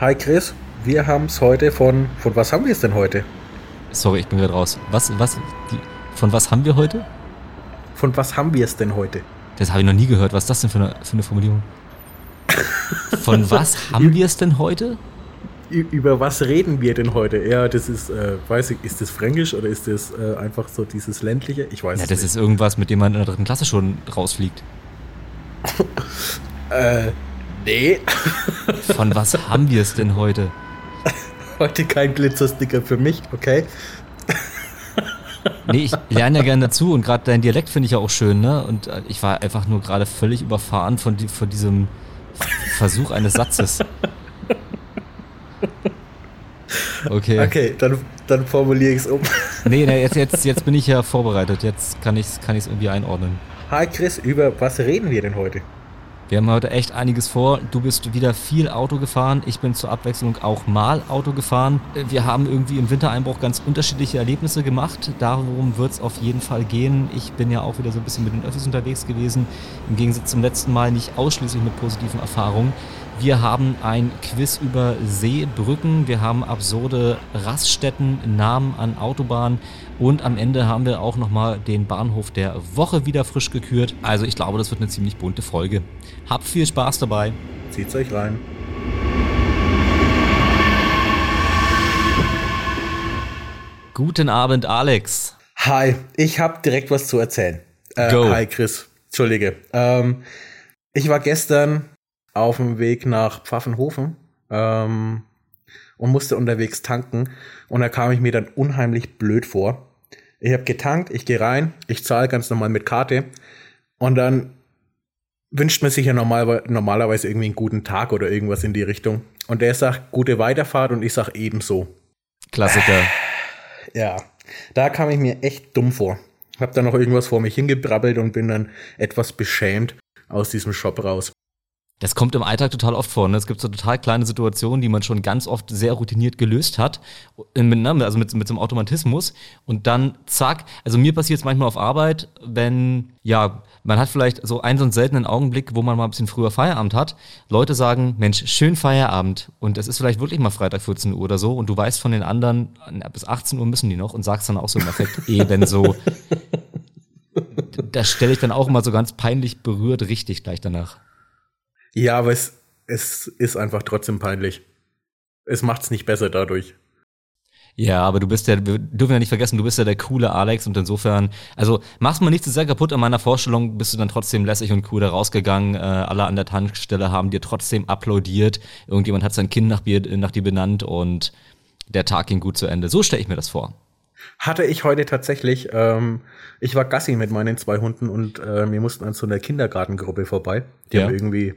Hi Chris, wir haben es heute von. Von was haben wir es denn heute? Sorry, ich bin gerade raus. Was, was, die, von was haben wir heute? Von was haben wir es denn heute? Das habe ich noch nie gehört. Was ist das denn für eine, für eine Formulierung? Von was haben wir es denn heute? Über was reden wir denn heute? Ja, das ist, äh, weiß ich, ist das Fränkisch oder ist das äh, einfach so dieses ländliche? Ich weiß Ja, es das nicht. ist irgendwas, mit dem man in der dritten Klasse schon rausfliegt. äh, nee, Von was haben wir es denn heute? heute kein Glitzersticker für mich, okay? Nee, ich lerne ja gerne dazu und gerade dein Dialekt finde ich ja auch schön, ne? Und äh, ich war einfach nur gerade völlig überfahren von, die, von diesem Versuch eines Satzes. Okay. Okay, dann, dann formuliere ich es um. Nee, nee jetzt, jetzt, jetzt bin ich ja vorbereitet. Jetzt kann ich es kann ich's irgendwie einordnen. Hi Chris, über was reden wir denn heute? Wir haben heute echt einiges vor. Du bist wieder viel Auto gefahren. Ich bin zur Abwechslung auch mal Auto gefahren. Wir haben irgendwie im Wintereinbruch ganz unterschiedliche Erlebnisse gemacht. Darum wird es auf jeden Fall gehen. Ich bin ja auch wieder so ein bisschen mit den Öffis unterwegs gewesen. Im Gegensatz zum letzten Mal nicht ausschließlich mit positiven Erfahrungen. Wir haben ein Quiz über Seebrücken. Wir haben absurde Raststätten, Namen an Autobahnen. Und am Ende haben wir auch nochmal den Bahnhof der Woche wieder frisch gekürt. Also ich glaube, das wird eine ziemlich bunte Folge. Habt viel Spaß dabei. Zieht's euch rein. Guten Abend, Alex. Hi, ich habe direkt was zu erzählen. Äh, Go. Hi Chris, Entschuldige. Ähm, ich war gestern auf dem Weg nach Pfaffenhofen ähm, und musste unterwegs tanken und da kam ich mir dann unheimlich blöd vor. Ich habe getankt, ich gehe rein, ich zahle ganz normal mit Karte und dann wünscht man sich ja normal, normalerweise irgendwie einen guten Tag oder irgendwas in die Richtung. Und der sagt gute Weiterfahrt und ich sag ebenso. Klassiker. Ja, da kam ich mir echt dumm vor. Hab dann noch irgendwas vor mich hingebrabbelt und bin dann etwas beschämt aus diesem Shop raus. Das kommt im Alltag total oft vor. Ne? Es gibt so total kleine Situationen, die man schon ganz oft sehr routiniert gelöst hat. Äh, mit, ne, Also mit, mit so einem Automatismus. Und dann zack. Also mir passiert es manchmal auf Arbeit, wenn, ja, man hat vielleicht so einen so einen seltenen Augenblick, wo man mal ein bisschen früher Feierabend hat. Leute sagen, Mensch, schön Feierabend. Und es ist vielleicht wirklich mal Freitag 14 Uhr oder so. Und du weißt von den anderen, na, bis 18 Uhr müssen die noch und sagst dann auch so im Effekt eben so. Da stelle ich dann auch immer so ganz peinlich berührt richtig gleich danach. Ja, aber es, es ist einfach trotzdem peinlich. Es macht's nicht besser dadurch. Ja, aber du bist ja, wir dürfen ja nicht vergessen, du bist ja der coole Alex und insofern, also machst mal nicht zu sehr kaputt an meiner Vorstellung, bist du dann trotzdem lässig und cool da rausgegangen. Äh, alle an der Tankstelle haben dir trotzdem applaudiert. Irgendjemand hat sein Kind nach, nach dir benannt und der Tag ging gut zu Ende. So stelle ich mir das vor. Hatte ich heute tatsächlich, ähm, ich war Gassi mit meinen zwei Hunden und äh, wir mussten an so einer Kindergartengruppe vorbei. Die Ja. haben irgendwie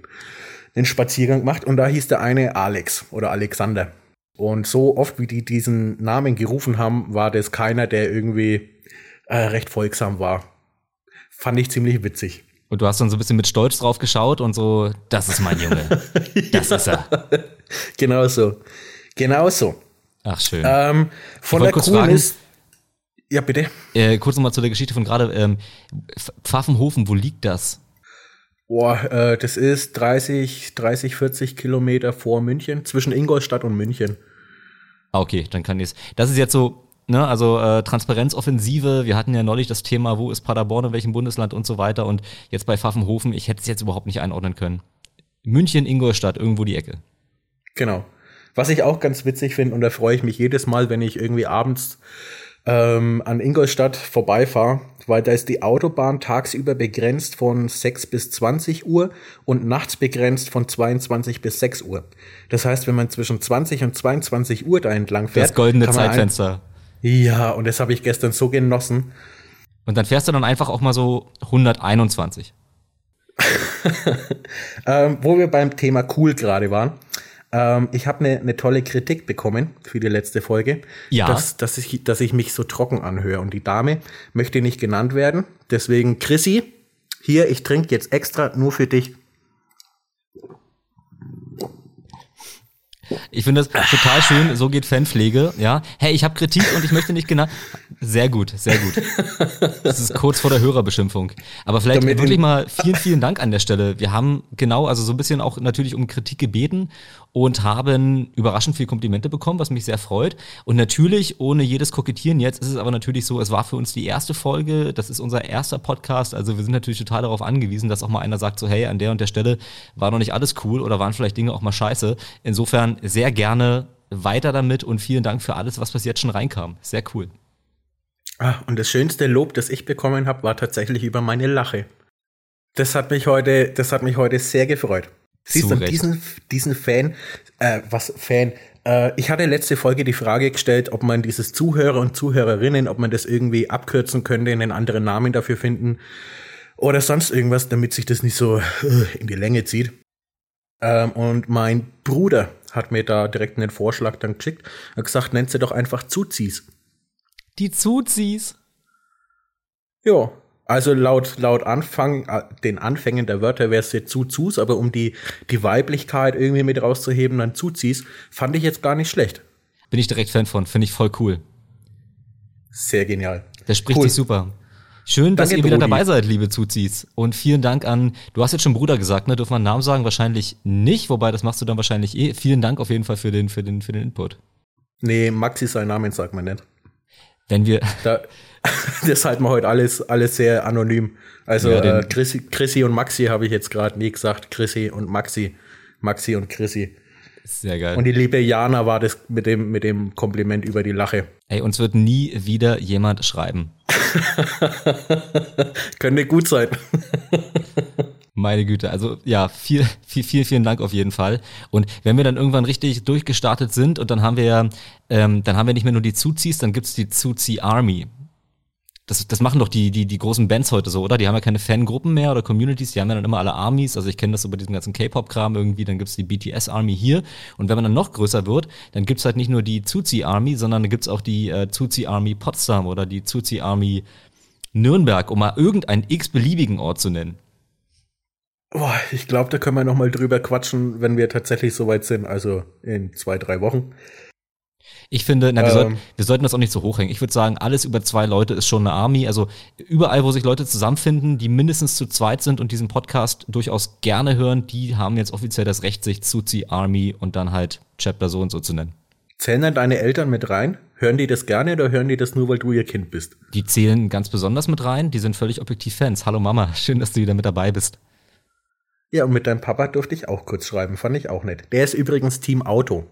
einen Spaziergang gemacht und da hieß der eine Alex oder Alexander. Und so oft wie die diesen Namen gerufen haben, war das keiner, der irgendwie äh, recht folgsam war. Fand ich ziemlich witzig. Und du hast dann so ein bisschen mit Stolz drauf geschaut und so, das ist mein Junge. Das ist er. Genau so. Genau so. Ach, schön. Ähm, von der coolen fragen- ist. Ja, bitte. Äh, kurz nochmal zu der Geschichte von gerade. Ähm, Pf- Pfaffenhofen, wo liegt das? Boah, äh, das ist 30, 30, 40 Kilometer vor München, zwischen Ingolstadt und München. Ah, okay, dann kann ich es. Das ist jetzt so, ne, also äh, Transparenzoffensive. Wir hatten ja neulich das Thema, wo ist Paderborn, in welchem Bundesland und so weiter. Und jetzt bei Pfaffenhofen, ich hätte es jetzt überhaupt nicht einordnen können. München, Ingolstadt, irgendwo die Ecke. Genau. Was ich auch ganz witzig finde, und da freue ich mich jedes Mal, wenn ich irgendwie abends ähm, an Ingolstadt vorbeifahre, weil da ist die Autobahn tagsüber begrenzt von 6 bis 20 Uhr und nachts begrenzt von 22 bis 6 Uhr. Das heißt, wenn man zwischen 20 und 22 Uhr da entlang fährt, Das goldene Zeitfenster. Ja, und das habe ich gestern so genossen. Und dann fährst du dann einfach auch mal so 121. Ähm, wo wir beim Thema cool gerade waren. Ähm, ich habe eine ne tolle Kritik bekommen für die letzte Folge, Ja. dass, dass, ich, dass ich mich so trocken anhöre. Und die Dame möchte nicht genannt werden. Deswegen, Chrissy, hier, ich trinke jetzt extra nur für dich. Ich finde das total schön. So geht Fanpflege. Ja. Hey, ich habe Kritik und ich möchte nicht genannt. Sehr gut, sehr gut. Das ist kurz vor der Hörerbeschimpfung. Aber vielleicht Damit wirklich mal vielen, vielen Dank an der Stelle. Wir haben genau, also so ein bisschen auch natürlich um Kritik gebeten und haben überraschend viel Komplimente bekommen, was mich sehr freut. Und natürlich, ohne jedes Kokettieren jetzt, ist es aber natürlich so, es war für uns die erste Folge, das ist unser erster Podcast, also wir sind natürlich total darauf angewiesen, dass auch mal einer sagt so, hey, an der und der Stelle war noch nicht alles cool oder waren vielleicht Dinge auch mal scheiße. Insofern sehr gerne weiter damit und vielen Dank für alles, was bis jetzt schon reinkam. Sehr cool. Ah, und das schönste Lob, das ich bekommen habe, war tatsächlich über meine Lache. Das hat mich heute, das hat mich heute sehr gefreut. Siehst du, diesen, diesen Fan, äh, was Fan, äh, ich hatte letzte Folge die Frage gestellt, ob man dieses Zuhörer und Zuhörerinnen, ob man das irgendwie abkürzen könnte, einen anderen Namen dafür finden oder sonst irgendwas, damit sich das nicht so äh, in die Länge zieht. Ähm, und mein Bruder hat mir da direkt einen Vorschlag dann geschickt, hat gesagt, nennt sie doch einfach Zuzis. Die Zuzis? Ja, also laut, laut Anfang, äh, den Anfängen der Wörter wäre es jetzt Zuzus, aber um die, die Weiblichkeit irgendwie mit rauszuheben, dann Zuzis, fand ich jetzt gar nicht schlecht. Bin ich direkt Fan von, finde ich voll cool. Sehr genial. Das spricht cool. sich super. Schön, dass Danke, ihr wieder Brudi. dabei seid, liebe Zuzis. Und vielen Dank an, du hast jetzt schon Bruder gesagt, ne? Dürfen wir einen Namen sagen? Wahrscheinlich nicht, wobei das machst du dann wahrscheinlich eh. Vielen Dank auf jeden Fall für den, für den, für den Input. Nee, Maxi sein Namen sagt man nicht. Wenn wir. Da, das halten wir heute alles, alles sehr anonym. Also ja, äh, Chrissy, Chrissy und Maxi habe ich jetzt gerade nie gesagt. Chrissy und Maxi. Maxi und Chrissy. Sehr geil. Und die liebe Jana war das mit dem, mit dem Kompliment über die Lache. Ey, uns wird nie wieder jemand schreiben. Könnte gut sein. Meine Güte, also ja, viel, viel, viel, vielen Dank auf jeden Fall. Und wenn wir dann irgendwann richtig durchgestartet sind und dann haben wir ja, ähm, dann haben wir nicht mehr nur die Zuzis, dann gibt's die Zuzi Army. Das, das machen doch die, die, die großen Bands heute so, oder? Die haben ja keine Fangruppen mehr oder Communities, die haben ja dann immer alle Armies. Also ich kenne das über diesen ganzen K-Pop-Kram irgendwie, dann gibt's die BTS-Army hier. Und wenn man dann noch größer wird, dann gibt's halt nicht nur die Zuzi-Army, sondern dann gibt's auch die äh, Zuzi-Army Potsdam oder die Zuzi-Army Nürnberg, um mal irgendeinen x-beliebigen Ort zu nennen. Boah, ich glaube, da können wir noch mal drüber quatschen, wenn wir tatsächlich soweit sind, also in zwei, drei Wochen. Ich finde, na, wir, ähm, sollten, wir sollten das auch nicht so hochhängen. Ich würde sagen, alles über zwei Leute ist schon eine Army. Also überall, wo sich Leute zusammenfinden, die mindestens zu zweit sind und diesen Podcast durchaus gerne hören, die haben jetzt offiziell das Recht, sich Zuzi Army und dann halt Chapter so und so zu nennen. Zählen dann deine Eltern mit rein? Hören die das gerne oder hören die das nur, weil du ihr Kind bist? Die zählen ganz besonders mit rein. Die sind völlig objektiv Fans. Hallo Mama, schön, dass du wieder mit dabei bist. Ja, und mit deinem Papa durfte ich auch kurz schreiben, fand ich auch nett. Der ist übrigens Team Auto.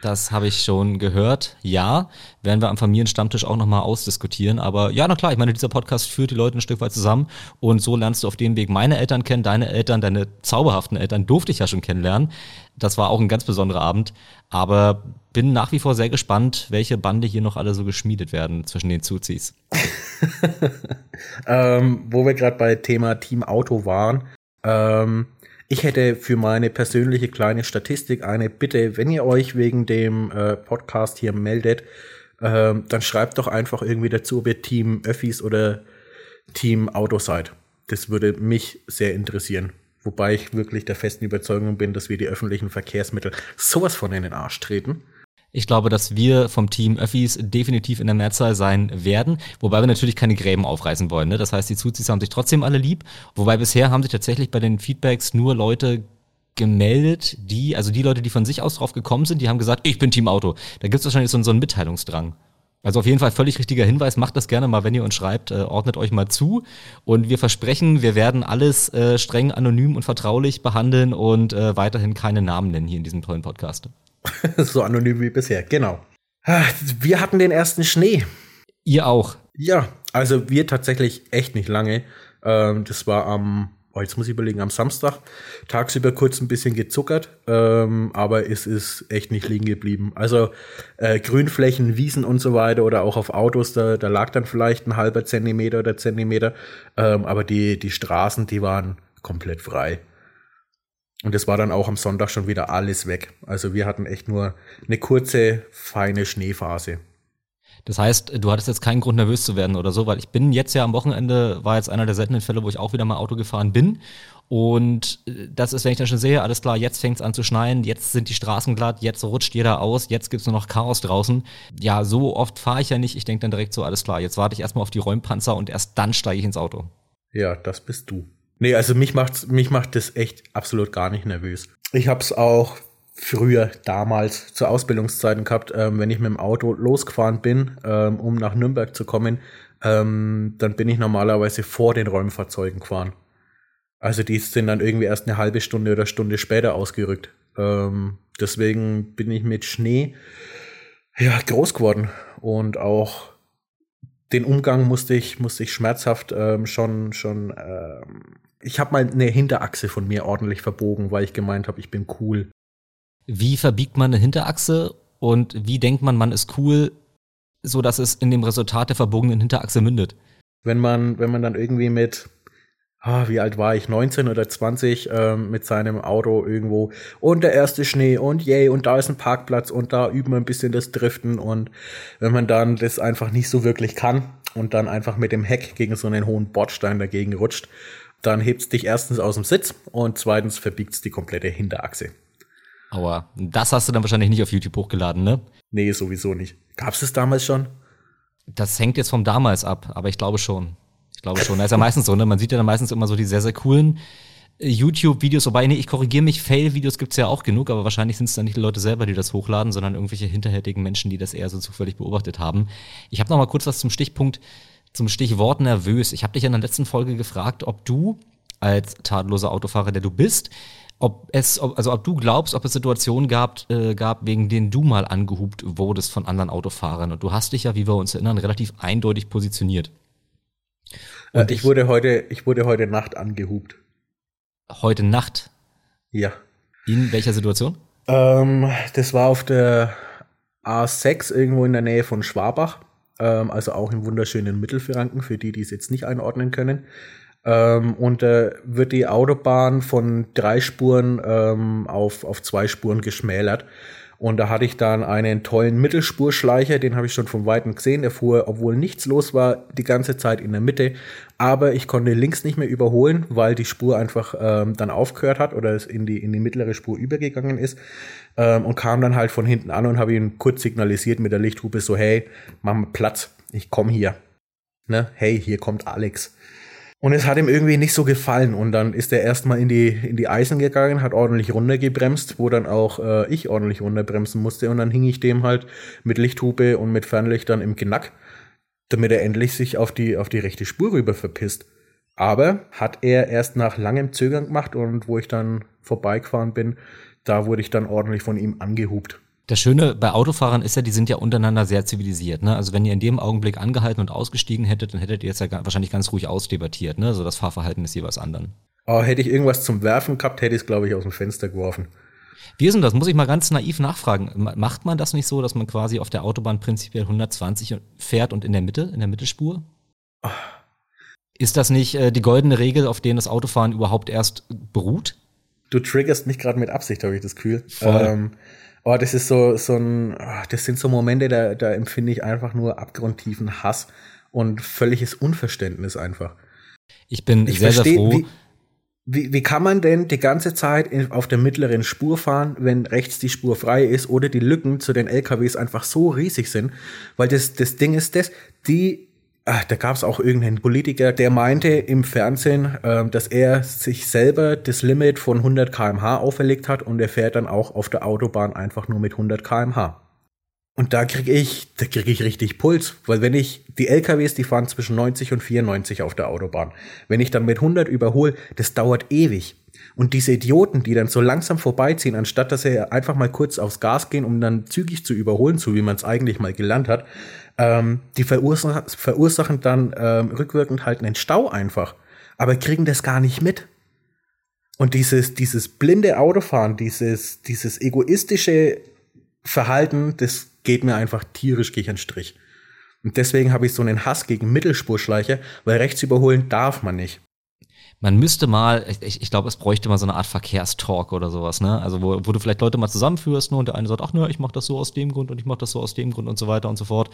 Das habe ich schon gehört. Ja, werden wir am Familienstammtisch auch nochmal ausdiskutieren. Aber ja, na klar, ich meine, dieser Podcast führt die Leute ein Stück weit zusammen. Und so lernst du auf dem Weg meine Eltern kennen, deine Eltern, deine zauberhaften Eltern durfte ich ja schon kennenlernen. Das war auch ein ganz besonderer Abend. Aber bin nach wie vor sehr gespannt, welche Bande hier noch alle so geschmiedet werden zwischen den Zuzis. ähm, wo wir gerade bei Thema Team Auto waren. Ähm ich hätte für meine persönliche kleine Statistik eine Bitte, wenn ihr euch wegen dem äh, Podcast hier meldet, äh, dann schreibt doch einfach irgendwie dazu, ob ihr Team Öffis oder Team Auto seid. Das würde mich sehr interessieren. Wobei ich wirklich der festen Überzeugung bin, dass wir die öffentlichen Verkehrsmittel sowas von in den Arsch treten. Ich glaube, dass wir vom Team Öffis definitiv in der Mehrzahl sein werden, wobei wir natürlich keine Gräben aufreißen wollen. Ne? Das heißt, die Zuzis haben sich trotzdem alle lieb, wobei bisher haben sich tatsächlich bei den Feedbacks nur Leute gemeldet, die, also die Leute, die von sich aus drauf gekommen sind, die haben gesagt, ich bin Team Auto. Da gibt es wahrscheinlich so, so einen Mitteilungsdrang. Also auf jeden Fall völlig richtiger Hinweis. Macht das gerne mal, wenn ihr uns schreibt. Äh, ordnet euch mal zu. Und wir versprechen, wir werden alles äh, streng anonym und vertraulich behandeln und äh, weiterhin keine Namen nennen hier in diesem tollen Podcast. so anonym wie bisher, genau. Ah, wir hatten den ersten Schnee. Ihr auch. Ja, also wir tatsächlich echt nicht lange. Ähm, das war am, oh, jetzt muss ich überlegen, am Samstag. Tagsüber kurz ein bisschen gezuckert, ähm, aber es ist echt nicht liegen geblieben. Also äh, Grünflächen, Wiesen und so weiter oder auch auf Autos, da, da lag dann vielleicht ein halber Zentimeter oder Zentimeter. Ähm, aber die, die Straßen, die waren komplett frei. Und es war dann auch am Sonntag schon wieder alles weg. Also wir hatten echt nur eine kurze, feine Schneephase. Das heißt, du hattest jetzt keinen Grund nervös zu werden oder so, weil ich bin jetzt ja am Wochenende, war jetzt einer der seltenen Fälle, wo ich auch wieder mal Auto gefahren bin. Und äh, das ist, wenn ich dann schon sehe, alles klar, jetzt fängt es an zu schneien, jetzt sind die Straßen glatt, jetzt rutscht jeder aus, jetzt gibt's nur noch Chaos draußen. Ja, so oft fahre ich ja nicht. Ich denke dann direkt so, alles klar, jetzt warte ich erstmal auf die Räumpanzer und erst dann steige ich ins Auto. Ja, das bist du. Nee, also mich macht's, mich macht das echt absolut gar nicht nervös. Ich hab's auch früher damals zu Ausbildungszeiten gehabt, ähm, wenn ich mit dem Auto losgefahren bin, ähm, um nach Nürnberg zu kommen, ähm, dann bin ich normalerweise vor den Räumfahrzeugen gefahren. Also die sind dann irgendwie erst eine halbe Stunde oder Stunde später ausgerückt. Ähm, deswegen bin ich mit Schnee ja groß geworden und auch den Umgang musste ich musste ich schmerzhaft ähm, schon schon ähm, ich habe mal eine Hinterachse von mir ordentlich verbogen, weil ich gemeint habe, ich bin cool. Wie verbiegt man eine Hinterachse und wie denkt man, man ist cool, so dass es in dem Resultat der verbogenen Hinterachse mündet? Wenn man, wenn man dann irgendwie mit, ah, wie alt war ich, 19 oder 20, ähm, mit seinem Auto irgendwo und der erste Schnee und yay und da ist ein Parkplatz und da üben wir ein bisschen das Driften und wenn man dann das einfach nicht so wirklich kann und dann einfach mit dem Heck gegen so einen hohen Bordstein dagegen rutscht, dann hebt's dich erstens aus dem Sitz und zweitens verbiegt's die komplette Hinterachse. Aber das hast du dann wahrscheinlich nicht auf YouTube hochgeladen, ne? Nee, sowieso nicht. Gab's es damals schon? Das hängt jetzt vom damals ab, aber ich glaube schon. Ich glaube schon. Das ist ja meistens so, ne? Man sieht ja dann meistens immer so die sehr, sehr coolen äh, YouTube-Videos, wobei, nee, ich korrigiere mich, Fail-Videos gibt's ja auch genug, aber wahrscheinlich sind es dann nicht die Leute selber, die das hochladen, sondern irgendwelche hinterhältigen Menschen, die das eher so zufällig beobachtet haben. Ich habe noch mal kurz was zum Stichpunkt, zum Stichwort nervös. Ich habe dich in der letzten Folge gefragt, ob du als tadelloser Autofahrer, der du bist, ob es, ob, also ob du glaubst, ob es Situationen gab, äh, gab, wegen denen du mal angehupt wurdest von anderen Autofahrern. Und du hast dich ja, wie wir uns erinnern, relativ eindeutig positioniert. Äh, ich, ich, wurde heute, ich wurde heute Nacht angehupt. Heute Nacht? Ja. In welcher Situation? Ähm, das war auf der A6 irgendwo in der Nähe von Schwabach. Ähm, also auch im wunderschönen Mittelfranken, für die, die es jetzt nicht einordnen können. Ähm, und äh, wird die Autobahn von drei Spuren ähm, auf, auf zwei Spuren geschmälert. Und da hatte ich dann einen tollen Mittelspurschleicher, den habe ich schon von Weitem gesehen. Der fuhr, obwohl nichts los war, die ganze Zeit in der Mitte. Aber ich konnte links nicht mehr überholen, weil die Spur einfach ähm, dann aufgehört hat oder es in die, in die mittlere Spur übergegangen ist. Ähm, und kam dann halt von hinten an und habe ihn kurz signalisiert mit der Lichthupe so, hey, mach mal Platz, ich komme hier. Ne? Hey, hier kommt Alex. Und es hat ihm irgendwie nicht so gefallen. Und dann ist er erstmal in die, in die Eisen gegangen, hat ordentlich runtergebremst, wo dann auch äh, ich ordentlich runterbremsen musste. Und dann hing ich dem halt mit Lichthupe und mit Fernlichtern im Genack, damit er endlich sich auf die, auf die rechte Spur rüber verpisst. Aber hat er erst nach langem Zögern gemacht und wo ich dann vorbeigefahren bin, da wurde ich dann ordentlich von ihm angehupt. Das Schöne bei Autofahrern ist ja, die sind ja untereinander sehr zivilisiert. Ne? Also wenn ihr in dem Augenblick angehalten und ausgestiegen hättet, dann hättet ihr jetzt ja wahrscheinlich ganz ruhig ausdebattiert. Ne? Also das Fahrverhalten des jeweils anderen. Oh, hätte ich irgendwas zum Werfen gehabt, hätte ich es, glaube ich, aus dem Fenster geworfen. Wie ist denn das? Muss ich mal ganz naiv nachfragen. Macht man das nicht so, dass man quasi auf der Autobahn prinzipiell 120 fährt und in der Mitte, in der Mittelspur? Oh. Ist das nicht äh, die goldene Regel, auf der das Autofahren überhaupt erst beruht? Du triggerst mich gerade mit Absicht, habe ich das Gefühl. Ähm, Oh, das ist so, so ein, oh, das sind so Momente, da, da empfinde ich einfach nur abgrundtiefen Hass und völliges Unverständnis einfach. Ich bin ich sehr, versteh, sehr froh. Wie, wie, wie kann man denn die ganze Zeit auf der mittleren Spur fahren, wenn rechts die Spur frei ist oder die Lücken zu den LKWs einfach so riesig sind? Weil das, das Ding ist das, die ach, da gab es auch irgendeinen Politiker, der meinte im Fernsehen, äh, dass er sich selber das Limit von 100 km/h auferlegt hat und er fährt dann auch auf der Autobahn einfach nur mit 100 km/h. Und da kriege ich, da kriege ich richtig Puls, weil wenn ich die LKWs, die fahren zwischen 90 und 94 auf der Autobahn, wenn ich dann mit 100 überhole, das dauert ewig. Und diese Idioten, die dann so langsam vorbeiziehen, anstatt dass sie einfach mal kurz aufs Gas gehen, um dann zügig zu überholen, so wie man es eigentlich mal gelernt hat, ähm, die verursachen, verursachen dann ähm, rückwirkend halt einen Stau einfach, aber kriegen das gar nicht mit. Und dieses, dieses blinde Autofahren, dieses, dieses egoistische Verhalten, das geht mir einfach tierisch gegen den Strich. Und deswegen habe ich so einen Hass gegen Mittelspurschleicher, weil rechts überholen darf man nicht man müsste mal, ich, ich glaube, es bräuchte mal so eine Art Verkehrstalk oder sowas, ne? Also wo, wo du vielleicht Leute mal zusammenführst, ne? und der eine sagt, ach ne, ich mache das so aus dem Grund und ich mache das so aus dem Grund und so weiter und so fort.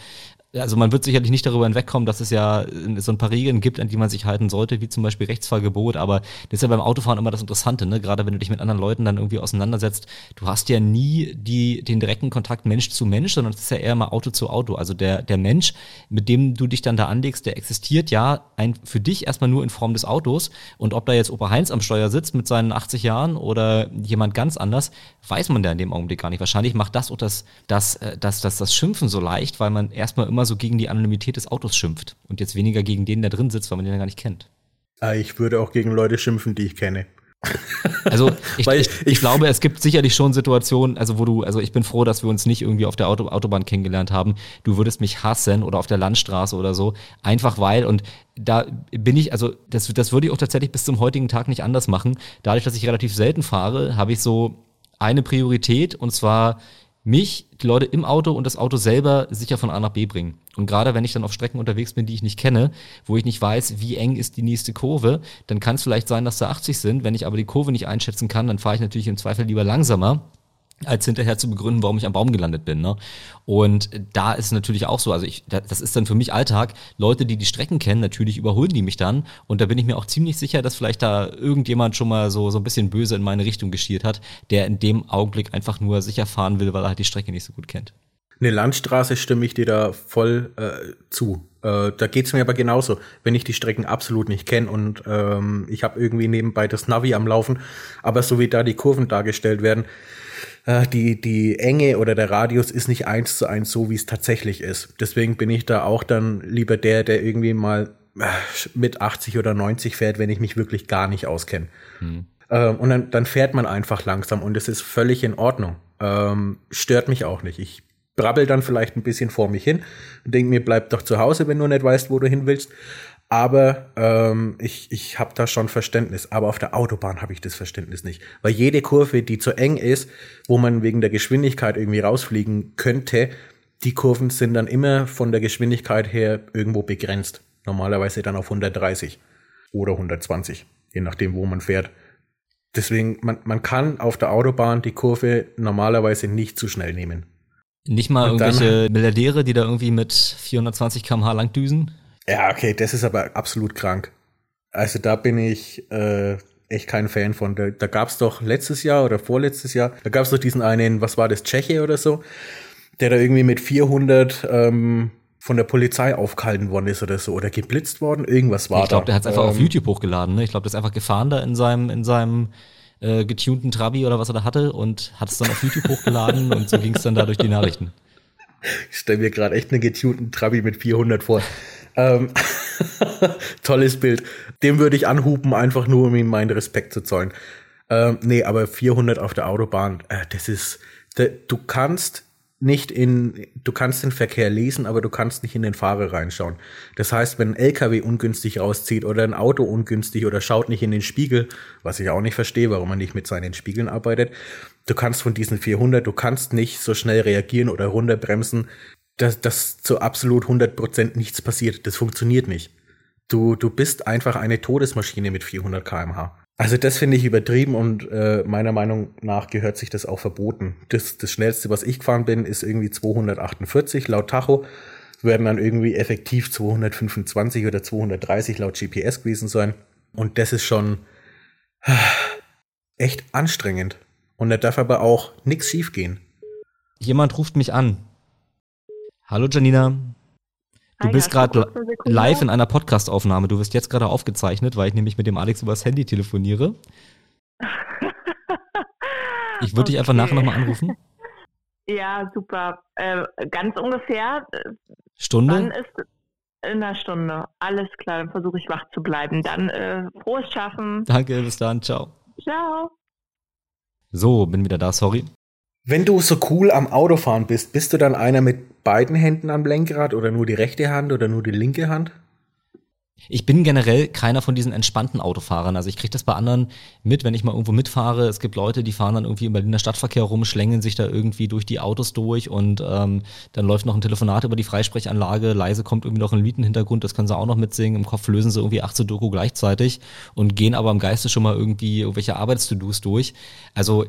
Also man wird sicherlich nicht darüber hinwegkommen, dass es ja so ein paar Regeln gibt, an die man sich halten sollte, wie zum Beispiel Rechtsfahrgebot, aber das ist ja beim Autofahren immer das Interessante, ne? Gerade wenn du dich mit anderen Leuten dann irgendwie auseinandersetzt, du hast ja nie die, den direkten Kontakt Mensch zu Mensch, sondern es ist ja eher mal Auto zu Auto. Also der, der Mensch, mit dem du dich dann da anlegst, der existiert ja ein, für dich erstmal nur in Form des Autos. Und ob da jetzt Opa Heinz am Steuer sitzt mit seinen 80 Jahren oder jemand ganz anders, weiß man ja in dem Augenblick gar nicht. Wahrscheinlich macht das auch das, das, äh, das, das, das Schimpfen so leicht, weil man erstmal immer so gegen die Anonymität des Autos schimpft und jetzt weniger gegen den, der drin sitzt, weil man den ja gar nicht kennt. Ah, ich würde auch gegen Leute schimpfen, die ich kenne. Also ich, ich, ich, glaube, es gibt sicherlich schon Situationen, also wo du, also ich bin froh, dass wir uns nicht irgendwie auf der Auto, Autobahn kennengelernt haben. Du würdest mich hassen oder auf der Landstraße oder so, einfach weil und da bin ich, also das, das würde ich auch tatsächlich bis zum heutigen Tag nicht anders machen. Dadurch, dass ich relativ selten fahre, habe ich so eine Priorität und zwar mich, die Leute im Auto und das Auto selber sicher von A nach B bringen. Und gerade wenn ich dann auf Strecken unterwegs bin, die ich nicht kenne, wo ich nicht weiß, wie eng ist die nächste Kurve, dann kann es vielleicht sein, dass da 80 sind. Wenn ich aber die Kurve nicht einschätzen kann, dann fahre ich natürlich im Zweifel lieber langsamer als hinterher zu begründen, warum ich am Baum gelandet bin. Ne? Und da ist natürlich auch so, also ich, das ist dann für mich Alltag. Leute, die die Strecken kennen, natürlich überholen die mich dann. Und da bin ich mir auch ziemlich sicher, dass vielleicht da irgendjemand schon mal so, so ein bisschen böse in meine Richtung geschiert hat, der in dem Augenblick einfach nur sicher fahren will, weil er halt die Strecke nicht so gut kennt. Eine Landstraße stimme ich dir da voll äh, zu. Äh, da geht's mir aber genauso. Wenn ich die Strecken absolut nicht kenne und ähm, ich habe irgendwie nebenbei das Navi am Laufen, aber so wie da die Kurven dargestellt werden, äh, die, die Enge oder der Radius ist nicht eins zu eins so, wie es tatsächlich ist. Deswegen bin ich da auch dann lieber der, der irgendwie mal äh, mit 80 oder 90 fährt, wenn ich mich wirklich gar nicht auskenne. Hm. Ähm, und dann, dann fährt man einfach langsam und es ist völlig in Ordnung. Ähm, stört mich auch nicht. Ich brabbel dann vielleicht ein bisschen vor mich hin und denke mir, bleib doch zu Hause, wenn du nicht weißt, wo du hin willst. Aber ähm, ich, ich habe da schon Verständnis. Aber auf der Autobahn habe ich das Verständnis nicht. Weil jede Kurve, die zu eng ist, wo man wegen der Geschwindigkeit irgendwie rausfliegen könnte, die Kurven sind dann immer von der Geschwindigkeit her irgendwo begrenzt. Normalerweise dann auf 130 oder 120, je nachdem, wo man fährt. Deswegen, man, man kann auf der Autobahn die Kurve normalerweise nicht zu schnell nehmen. Nicht mal Und irgendwelche Milliardäre, die da irgendwie mit 420 km/h lang düsen? Ja, okay, das ist aber absolut krank. Also da bin ich äh, echt kein Fan von. Da, da gab es doch letztes Jahr oder vorletztes Jahr, da gab es doch diesen einen, was war das, Tscheche oder so, der da irgendwie mit 400 ähm, von der Polizei aufgehalten worden ist oder so oder geblitzt worden, irgendwas war ich glaub, da. Ich glaube, der hat es einfach ähm, auf YouTube hochgeladen. Ne? Ich glaube, der ist einfach gefahren da in seinem in seinem äh, getunten Trabi oder was er da hatte und hat es dann auf YouTube hochgeladen und so ging es dann da durch die Nachrichten. Ich stelle mir gerade echt einen getunten Trabi mit 400 vor. Ähm, tolles Bild. Dem würde ich anhupen, einfach nur, um ihm meinen Respekt zu zollen. Ähm, nee, aber 400 auf der Autobahn, äh, das ist, du kannst nicht in, du kannst den Verkehr lesen, aber du kannst nicht in den Fahrer reinschauen. Das heißt, wenn ein LKW ungünstig rauszieht oder ein Auto ungünstig oder schaut nicht in den Spiegel, was ich auch nicht verstehe, warum man nicht mit seinen Spiegeln arbeitet, du kannst von diesen 400, du kannst nicht so schnell reagieren oder runterbremsen, dass, dass zu absolut 100% nichts passiert. Das funktioniert nicht. Du, du bist einfach eine Todesmaschine mit 400 kmh. Also das finde ich übertrieben und äh, meiner Meinung nach gehört sich das auch verboten. Das, das schnellste, was ich gefahren bin, ist irgendwie 248 laut Tacho. Werden dann irgendwie effektiv 225 oder 230 laut GPS gewesen sein. Und das ist schon äh, echt anstrengend. Und da darf aber auch nichts schiefgehen. Jemand ruft mich an. Hallo Janina. Du bist gerade live in einer Podcastaufnahme. Du wirst jetzt gerade aufgezeichnet, weil ich nämlich mit dem Alex übers Handy telefoniere. Ich würde okay. dich einfach nachher nochmal anrufen. Ja, super. Äh, ganz ungefähr. Äh, Stunde? Dann ist in einer Stunde. Alles klar, dann versuche ich wach zu bleiben. Dann äh, frohes Schaffen. Danke, bis dann. Ciao. Ciao. So, bin wieder da, sorry. Wenn du so cool am Autofahren bist, bist du dann einer mit beiden Händen am Lenkrad oder nur die rechte Hand oder nur die linke Hand? Ich bin generell keiner von diesen entspannten Autofahrern. Also ich kriege das bei anderen mit, wenn ich mal irgendwo mitfahre. Es gibt Leute, die fahren dann irgendwie im Berliner Stadtverkehr rum, schlängeln sich da irgendwie durch die Autos durch und ähm, dann läuft noch ein Telefonat über die Freisprechanlage. Leise kommt irgendwie noch ein Lied im Hintergrund, das können sie auch noch mitsingen. Im Kopf lösen sie irgendwie 18 Doku gleichzeitig und gehen aber im Geiste schon mal irgendwie irgendwelche Arbeits-To-Dos durch. Also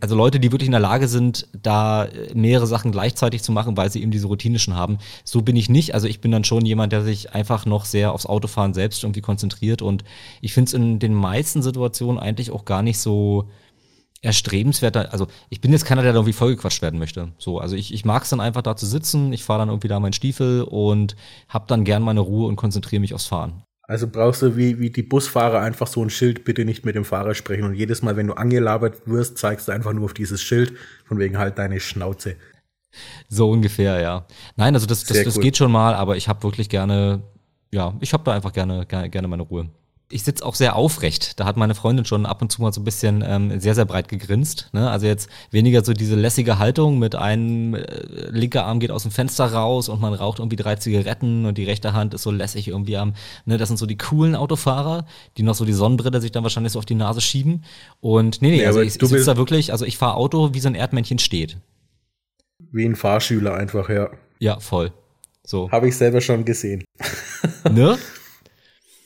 also Leute, die wirklich in der Lage sind, da mehrere Sachen gleichzeitig zu machen, weil sie eben diese Routine schon haben. So bin ich nicht. Also ich bin dann schon jemand, der sich einfach noch sehr aufs Autofahren selbst irgendwie konzentriert und ich finde es in den meisten Situationen eigentlich auch gar nicht so erstrebenswert. Also ich bin jetzt keiner, der da irgendwie vollgequatscht werden möchte. So, also ich, ich mag es dann einfach da zu sitzen, ich fahre dann irgendwie da meinen Stiefel und hab dann gern meine Ruhe und konzentriere mich aufs Fahren. Also brauchst du wie, wie die Busfahrer einfach so ein Schild, bitte nicht mit dem Fahrer sprechen. Und jedes Mal, wenn du angelabert wirst, zeigst du einfach nur auf dieses Schild, von wegen halt deine Schnauze. So ungefähr, ja. Nein, also das, das, das geht schon mal, aber ich habe wirklich gerne, ja, ich habe da einfach gerne, gerne, gerne meine Ruhe ich sitze auch sehr aufrecht. Da hat meine Freundin schon ab und zu mal so ein bisschen ähm, sehr, sehr breit gegrinst. Ne? Also jetzt weniger so diese lässige Haltung mit einem äh, linker Arm geht aus dem Fenster raus und man raucht irgendwie drei Zigaretten und die rechte Hand ist so lässig irgendwie am, ne, das sind so die coolen Autofahrer, die noch so die Sonnenbrille sich dann wahrscheinlich so auf die Nase schieben. Und nee, nee, ja, also ich, ich sitze da wirklich, also ich fahre Auto, wie so ein Erdmännchen steht. Wie ein Fahrschüler einfach, ja. Ja, voll. So. Habe ich selber schon gesehen. Ne?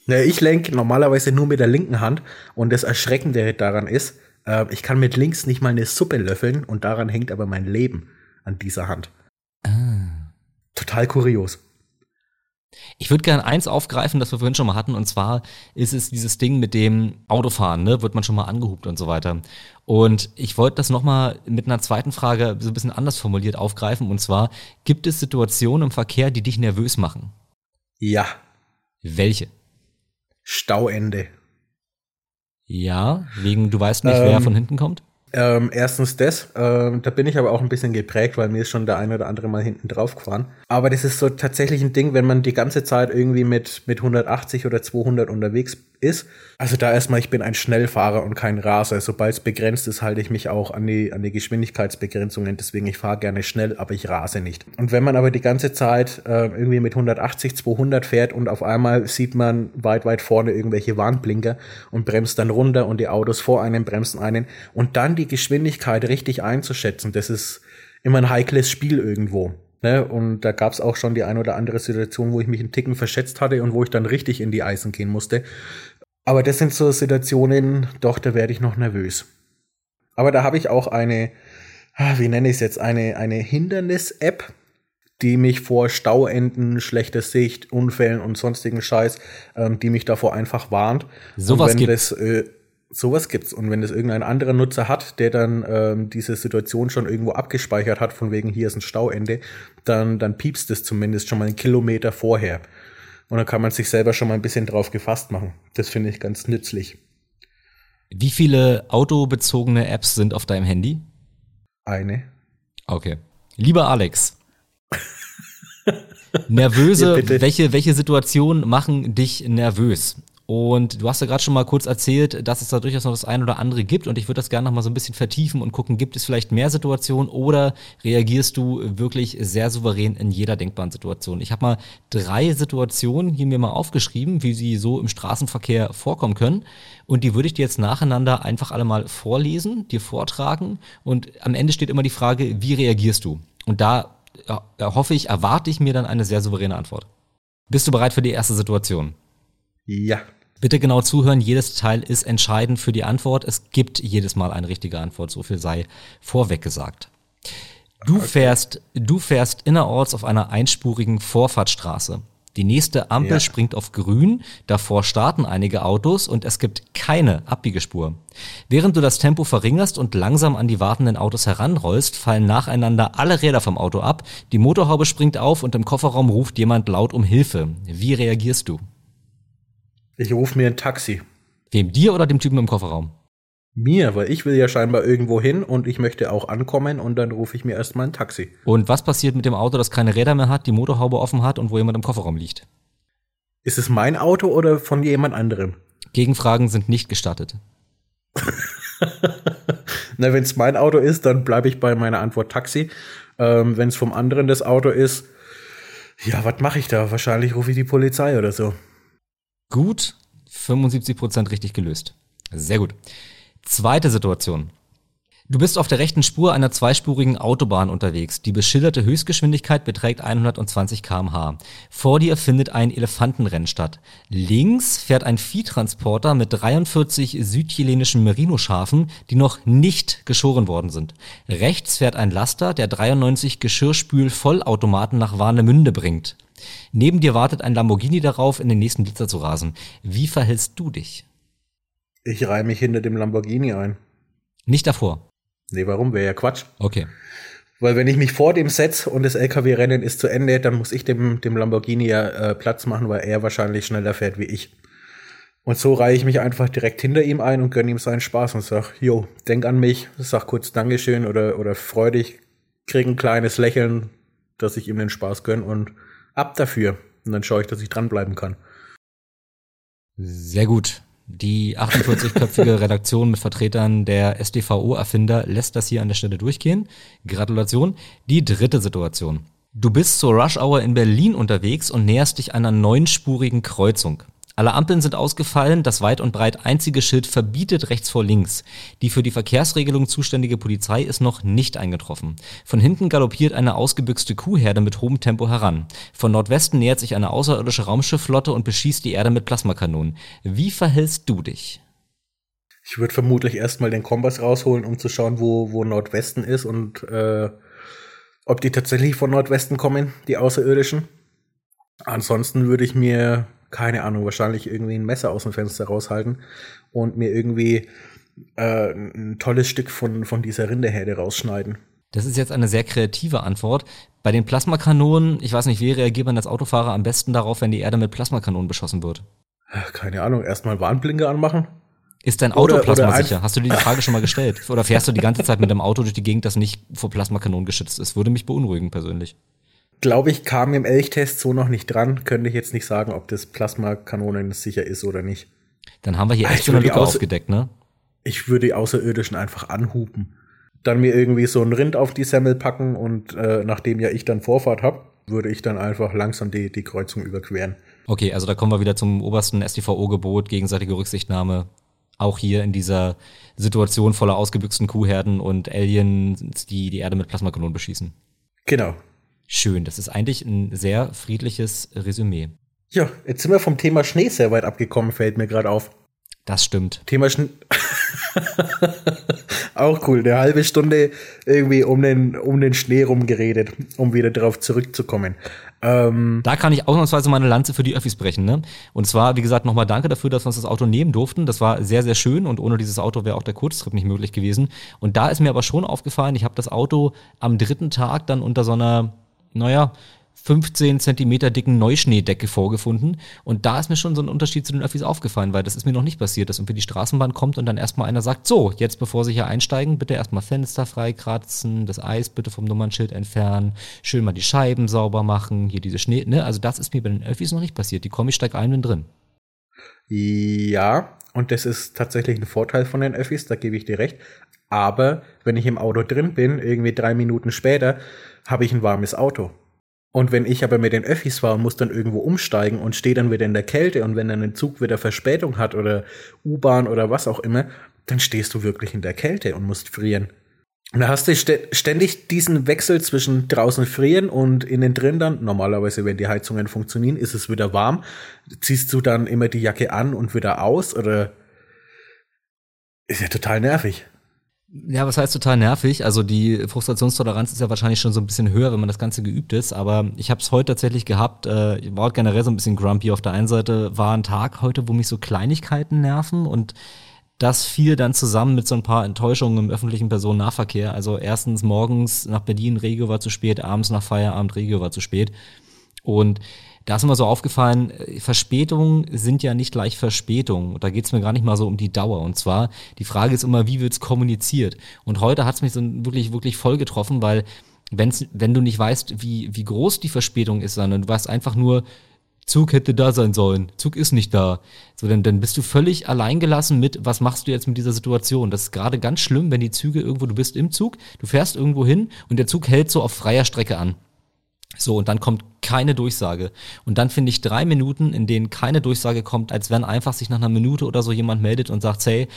Ne, ich lenke normalerweise nur mit der linken Hand und das Erschreckende daran ist, äh, ich kann mit links nicht mal eine Suppe löffeln und daran hängt aber mein Leben an dieser Hand. Ah. Total kurios. Ich würde gerne eins aufgreifen, das wir vorhin schon mal hatten, und zwar ist es dieses Ding mit dem Autofahren, ne? Wird man schon mal angehupt und so weiter. Und ich wollte das nochmal mit einer zweiten Frage so ein bisschen anders formuliert aufgreifen, und zwar, gibt es Situationen im Verkehr, die dich nervös machen? Ja. Welche? Stauende. Ja, wegen du weißt nicht, ähm, wer von hinten kommt? Ähm, erstens das, ähm, da bin ich aber auch ein bisschen geprägt, weil mir ist schon der eine oder andere mal hinten drauf gefahren. Aber das ist so tatsächlich ein Ding, wenn man die ganze Zeit irgendwie mit, mit 180 oder 200 unterwegs ist. Also da erstmal, ich bin ein Schnellfahrer und kein Raser. Sobald es begrenzt ist, halte ich mich auch an die, an die Geschwindigkeitsbegrenzungen. Deswegen, ich fahre gerne schnell, aber ich rase nicht. Und wenn man aber die ganze Zeit äh, irgendwie mit 180, 200 fährt und auf einmal sieht man weit, weit vorne irgendwelche Warnblinker und bremst dann runter und die Autos vor einem bremsen einen und dann die Geschwindigkeit richtig einzuschätzen, das ist immer ein heikles Spiel irgendwo. Ne? Und da gab es auch schon die ein oder andere Situation, wo ich mich einen Ticken verschätzt hatte und wo ich dann richtig in die Eisen gehen musste. Aber das sind so Situationen, doch, da werde ich noch nervös. Aber da habe ich auch eine, ah, wie nenne ich es jetzt, eine, eine Hindernis-App, die mich vor Stauenden, schlechter Sicht, Unfällen und sonstigen Scheiß, ähm, die mich davor einfach warnt. Sowas und wenn gibt. Das, äh, sowas gibt's. Und wenn es irgendein anderer Nutzer hat, der dann ähm, diese Situation schon irgendwo abgespeichert hat, von wegen hier ist ein Stauende, dann, dann piepst es zumindest schon mal einen Kilometer vorher. Und dann kann man sich selber schon mal ein bisschen drauf gefasst machen. Das finde ich ganz nützlich. Wie viele autobezogene Apps sind auf deinem Handy? Eine. Okay. Lieber Alex. Nervöse, ja, welche, welche Situationen machen dich nervös? Und du hast ja gerade schon mal kurz erzählt, dass es da durchaus noch das eine oder andere gibt. Und ich würde das gerne noch mal so ein bisschen vertiefen und gucken, gibt es vielleicht mehr Situationen oder reagierst du wirklich sehr souverän in jeder denkbaren Situation? Ich habe mal drei Situationen hier mir mal aufgeschrieben, wie sie so im Straßenverkehr vorkommen können. Und die würde ich dir jetzt nacheinander einfach alle mal vorlesen, dir vortragen. Und am Ende steht immer die Frage, wie reagierst du? Und da hoffe ich, erwarte ich mir dann eine sehr souveräne Antwort. Bist du bereit für die erste Situation? Ja. Bitte genau zuhören, jedes Teil ist entscheidend für die Antwort. Es gibt jedes Mal eine richtige Antwort, so viel sei vorweg gesagt. Du okay. fährst, du fährst innerorts auf einer einspurigen Vorfahrtsstraße. Die nächste Ampel ja. springt auf grün, davor starten einige Autos und es gibt keine Abbiegespur. Während du das Tempo verringerst und langsam an die wartenden Autos heranrollst, fallen nacheinander alle Räder vom Auto ab, die Motorhaube springt auf und im Kofferraum ruft jemand laut um Hilfe. Wie reagierst du? Ich rufe mir ein Taxi. Wem dir oder dem Typen im Kofferraum? Mir, weil ich will ja scheinbar irgendwo hin und ich möchte auch ankommen und dann rufe ich mir erstmal ein Taxi. Und was passiert mit dem Auto, das keine Räder mehr hat, die Motorhaube offen hat und wo jemand im Kofferraum liegt? Ist es mein Auto oder von jemand anderem? Gegenfragen sind nicht gestattet. Na, wenn es mein Auto ist, dann bleibe ich bei meiner Antwort Taxi. Ähm, wenn es vom anderen das Auto ist, ja, was mache ich da? Wahrscheinlich rufe ich die Polizei oder so. Gut, 75% richtig gelöst. Sehr gut. Zweite Situation. Du bist auf der rechten Spur einer zweispurigen Autobahn unterwegs. Die beschilderte Höchstgeschwindigkeit beträgt 120 km/h. Vor dir findet ein Elefantenrennen statt. Links fährt ein Viehtransporter mit 43 südchilenischen Merino-Schafen, die noch nicht geschoren worden sind. Rechts fährt ein Laster, der 93 Geschirrspül-Vollautomaten nach Warnemünde bringt. Neben dir wartet ein Lamborghini darauf, in den nächsten Blitzer zu rasen. Wie verhältst du dich? Ich reihe mich hinter dem Lamborghini ein. Nicht davor. Nee, warum? Wäre ja Quatsch. Okay. Weil wenn ich mich vor dem setze und das LKW-Rennen ist zu Ende, dann muss ich dem, dem Lamborghini ja äh, Platz machen, weil er wahrscheinlich schneller fährt wie ich. Und so reihe ich mich einfach direkt hinter ihm ein und gönne ihm seinen Spaß und sag, jo, denk an mich, sag kurz Dankeschön oder, oder freu dich, krieg ein kleines Lächeln, dass ich ihm den Spaß gönne und ab dafür. Und dann schaue ich, dass ich dranbleiben kann. Sehr gut. Die 48-köpfige Redaktion mit Vertretern der SDVO-Erfinder lässt das hier an der Stelle durchgehen. Gratulation. Die dritte Situation. Du bist zur Rush Hour in Berlin unterwegs und näherst dich einer neunspurigen Kreuzung. Alle Ampeln sind ausgefallen, das weit und breit einzige Schild verbietet rechts vor links. Die für die Verkehrsregelung zuständige Polizei ist noch nicht eingetroffen. Von hinten galoppiert eine ausgebüxte Kuhherde mit hohem Tempo heran. Von Nordwesten nähert sich eine außerirdische Raumschiffflotte und beschießt die Erde mit Plasmakanonen. Wie verhältst du dich? Ich würde vermutlich erstmal den Kompass rausholen, um zu schauen, wo, wo Nordwesten ist und äh, ob die tatsächlich von Nordwesten kommen, die Außerirdischen. Ansonsten würde ich mir keine Ahnung, wahrscheinlich irgendwie ein Messer aus dem Fenster raushalten und mir irgendwie äh, ein tolles Stück von, von dieser Rindeherde rausschneiden. Das ist jetzt eine sehr kreative Antwort. Bei den Plasmakanonen, ich weiß nicht, wie reagiert man als Autofahrer am besten darauf, wenn die Erde mit Plasmakanonen beschossen wird? Keine Ahnung, erstmal Warnblinker anmachen. Ist dein Auto plasmasicher? Hast du dir die Frage schon mal gestellt? Oder fährst du die ganze Zeit mit dem Auto durch die Gegend, das nicht vor Plasmakanonen geschützt ist? Würde mich beunruhigen persönlich glaube ich, kam im Elchtest so noch nicht dran. Könnte ich jetzt nicht sagen, ob das Plasmakanonen sicher ist oder nicht. Dann haben wir hier echt so eine Lücke aufgedeckt, ne? Ich würde die Außerirdischen einfach anhupen. Dann mir irgendwie so ein Rind auf die Semmel packen und äh, nachdem ja ich dann Vorfahrt habe, würde ich dann einfach langsam die, die Kreuzung überqueren. Okay, also da kommen wir wieder zum obersten STVO-Gebot, gegenseitige Rücksichtnahme. Auch hier in dieser Situation voller ausgebüxten Kuhherden und Aliens, die die Erde mit Plasmakanonen beschießen. Genau, Schön, das ist eigentlich ein sehr friedliches Resümee. Ja, jetzt sind wir vom Thema Schnee sehr weit abgekommen, fällt mir gerade auf. Das stimmt. Thema Schnee. Auch cool, eine halbe Stunde irgendwie um den, um den Schnee rumgeredet, um wieder darauf zurückzukommen. Ähm da kann ich ausnahmsweise meine Lanze für die Öffis brechen. Ne? Und zwar, wie gesagt, nochmal danke dafür, dass wir uns das Auto nehmen durften. Das war sehr, sehr schön und ohne dieses Auto wäre auch der Kurztrip nicht möglich gewesen. Und da ist mir aber schon aufgefallen, ich habe das Auto am dritten Tag dann unter so einer naja, 15 Zentimeter dicken Neuschneedecke vorgefunden. Und da ist mir schon so ein Unterschied zu den Öffis aufgefallen, weil das ist mir noch nicht passiert, dass irgendwie die Straßenbahn kommt und dann erstmal einer sagt, so, jetzt bevor Sie hier einsteigen, bitte erstmal Fenster freikratzen, das Eis bitte vom Nummernschild entfernen, schön mal die Scheiben sauber machen, hier diese Schnee, ne? Also das ist mir bei den Öffis noch nicht passiert. Die komme ich steig ein und drin. Ja, und das ist tatsächlich ein Vorteil von den Öffis, da gebe ich dir recht. Aber wenn ich im Auto drin bin, irgendwie drei Minuten später, habe ich ein warmes Auto. Und wenn ich aber mit den Öffis fahre und muss dann irgendwo umsteigen und stehe dann wieder in der Kälte und wenn dann ein Zug wieder Verspätung hat oder U-Bahn oder was auch immer, dann stehst du wirklich in der Kälte und musst frieren. Und da hast du ständig diesen Wechsel zwischen draußen frieren und innen drin dann, normalerweise, wenn die Heizungen funktionieren, ist es wieder warm. Ziehst du dann immer die Jacke an und wieder aus oder ist ja total nervig. Ja, was heißt total nervig? Also die Frustrationstoleranz ist ja wahrscheinlich schon so ein bisschen höher, wenn man das Ganze geübt ist. Aber ich habe es heute tatsächlich gehabt. Äh, ich war generell so ein bisschen grumpy. Auf der einen Seite war ein Tag heute, wo mich so Kleinigkeiten nerven und das fiel dann zusammen mit so ein paar Enttäuschungen im öffentlichen Personennahverkehr. Also erstens morgens nach Berlin, Regio war zu spät, abends nach Feierabend, Regio war zu spät. Und da ist mir so aufgefallen, äh, Verspätungen sind ja nicht gleich Verspätungen. Da geht es mir gar nicht mal so um die Dauer. Und zwar, die Frage ist immer, wie wird's kommuniziert? Und heute hat es mich so wirklich, wirklich voll getroffen, weil wenn's, wenn du nicht weißt, wie, wie groß die Verspätung ist, sondern du weißt einfach nur, Zug hätte da sein sollen, Zug ist nicht da. So, dann, dann bist du völlig alleingelassen mit, was machst du jetzt mit dieser Situation? Das ist gerade ganz schlimm, wenn die Züge irgendwo, du bist im Zug, du fährst irgendwo hin und der Zug hält so auf freier Strecke an. So, und dann kommt keine Durchsage. Und dann finde ich drei Minuten, in denen keine Durchsage kommt, als wenn einfach sich nach einer Minute oder so jemand meldet und sagt, hey,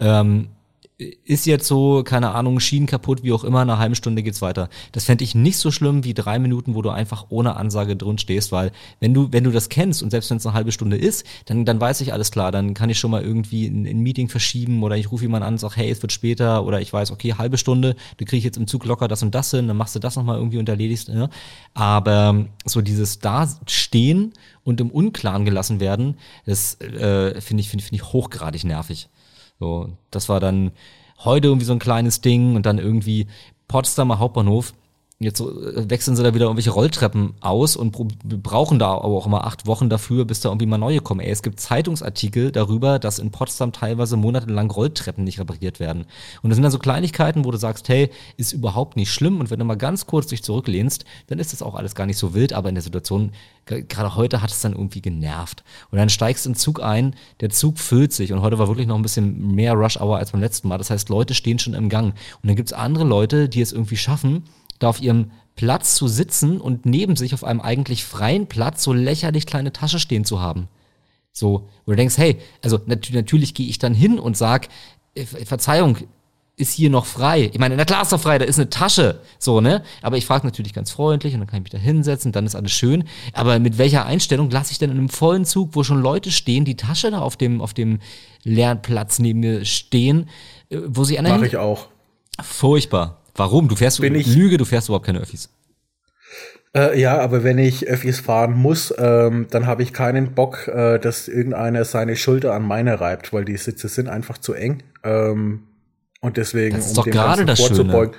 ähm, ist jetzt so, keine Ahnung, Schienen kaputt, wie auch immer, eine halbe Stunde geht's weiter. Das fände ich nicht so schlimm wie drei Minuten, wo du einfach ohne Ansage drin stehst, weil wenn du, wenn du das kennst und selbst wenn es eine halbe Stunde ist, dann, dann weiß ich alles klar, dann kann ich schon mal irgendwie ein, ein Meeting verschieben oder ich rufe jemanden an und sage, hey, es wird später oder ich weiß, okay, halbe Stunde, du krieg ich jetzt im Zug locker das und das hin, dann machst du das nochmal irgendwie und erledigst. Ne? Aber so dieses Dastehen und im Unklaren gelassen werden, das äh, finde ich, finde find ich hochgradig nervig. So, das war dann heute irgendwie so ein kleines Ding und dann irgendwie Potsdamer Hauptbahnhof. Jetzt äh, wechseln sie da wieder irgendwelche Rolltreppen aus und brauchen da aber auch immer acht Wochen dafür, bis da irgendwie mal neue kommen. Ey, es gibt Zeitungsartikel darüber, dass in Potsdam teilweise monatelang Rolltreppen nicht repariert werden. Und das sind dann so Kleinigkeiten, wo du sagst, hey, ist überhaupt nicht schlimm. Und wenn du mal ganz kurz dich zurücklehnst, dann ist das auch alles gar nicht so wild. Aber in der Situation, gerade heute hat es dann irgendwie genervt. Und dann steigst du den Zug ein, der Zug füllt sich. Und heute war wirklich noch ein bisschen mehr Rush Hour als beim letzten Mal. Das heißt, Leute stehen schon im Gang. Und dann gibt's andere Leute, die es irgendwie schaffen, da auf ihrem Platz zu sitzen und neben sich auf einem eigentlich freien Platz so lächerlich kleine Tasche stehen zu haben. So, wo du denkst, hey, also nat natürlich gehe ich dann hin und sag, äh, Verzeihung, ist hier noch frei? Ich meine, na klar ist doch frei, da ist eine Tasche, so, ne? Aber ich frage natürlich ganz freundlich und dann kann ich mich da hinsetzen, dann ist alles schön. Aber mit welcher Einstellung lasse ich denn in einem vollen Zug, wo schon Leute stehen, die Tasche da auf dem, auf dem leeren Platz neben mir stehen, äh, wo sie an Mach ich auch. Furchtbar. Warum? Du fährst, Bin ich, Lüge, du fährst überhaupt keine Öffis. Äh, ja, aber wenn ich Öffis fahren muss, ähm, dann habe ich keinen Bock, äh, dass irgendeiner seine Schulter an meine reibt, weil die Sitze sind einfach zu eng. Ähm, und deswegen, das ist um doch gerade das Schöne.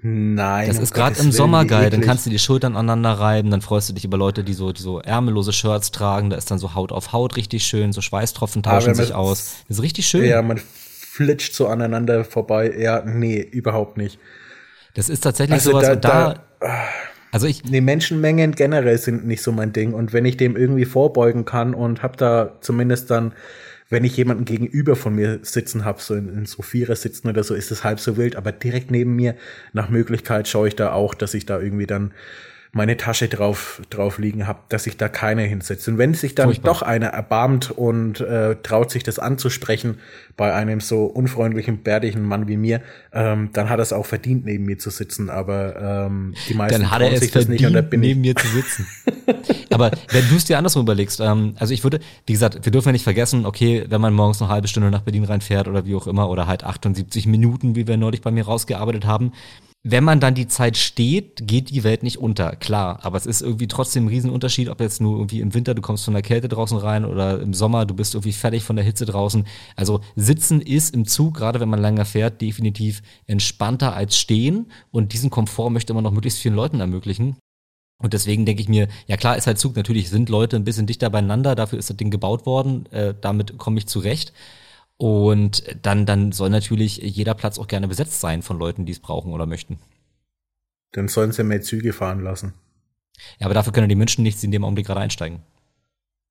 Nein. Das ist gerade im Sommer geil. Dann kannst du die Schultern aneinander reiben. Dann freust du dich über Leute, die so, die so ärmellose Shirts tragen. Da ist dann so Haut auf Haut richtig schön. So Schweißtropfen tauschen sich aus. Das ist richtig schön. Ja, man flitscht so aneinander vorbei. Ja, nee, überhaupt nicht. Das ist tatsächlich also sowas. Da, und da, da, also ich. Nee, Menschenmengen generell sind nicht so mein Ding. Und wenn ich dem irgendwie vorbeugen kann und hab da zumindest dann, wenn ich jemanden gegenüber von mir sitzen hab, so in, in so Vierer sitzen oder so, ist es halb so wild. Aber direkt neben mir, nach Möglichkeit schaue ich da auch, dass ich da irgendwie dann meine Tasche drauf, drauf liegen habe, dass sich da keiner hinsetzt. Und wenn sich dann Furchtbar. doch einer erbarmt und äh, traut sich das anzusprechen bei einem so unfreundlichen, bärtigen Mann wie mir, ähm, dann hat er es auch verdient, neben mir zu sitzen. Aber ähm, die meisten dann hat er es sich verdient, das nicht und da bin neben ich mir zu sitzen. Aber wenn du es dir andersrum überlegst, ähm, also ich würde, wie gesagt, wir dürfen ja nicht vergessen, okay, wenn man morgens eine halbe Stunde nach Berlin reinfährt oder wie auch immer, oder halt 78 Minuten, wie wir neulich bei mir rausgearbeitet haben, wenn man dann die Zeit steht, geht die Welt nicht unter, klar. Aber es ist irgendwie trotzdem ein Riesenunterschied, ob jetzt nur irgendwie im Winter, du kommst von der Kälte draußen rein oder im Sommer, du bist irgendwie fertig von der Hitze draußen. Also sitzen ist im Zug, gerade wenn man länger fährt, definitiv entspannter als stehen. Und diesen Komfort möchte man noch möglichst vielen Leuten ermöglichen. Und deswegen denke ich mir, ja klar ist halt Zug, natürlich sind Leute ein bisschen dichter beieinander, dafür ist das Ding gebaut worden, äh, damit komme ich zurecht. Und dann, dann soll natürlich jeder Platz auch gerne besetzt sein von Leuten, die es brauchen oder möchten. Dann sollen sie mehr Züge fahren lassen. Ja, aber dafür können die Menschen nicht in dem Augenblick gerade einsteigen.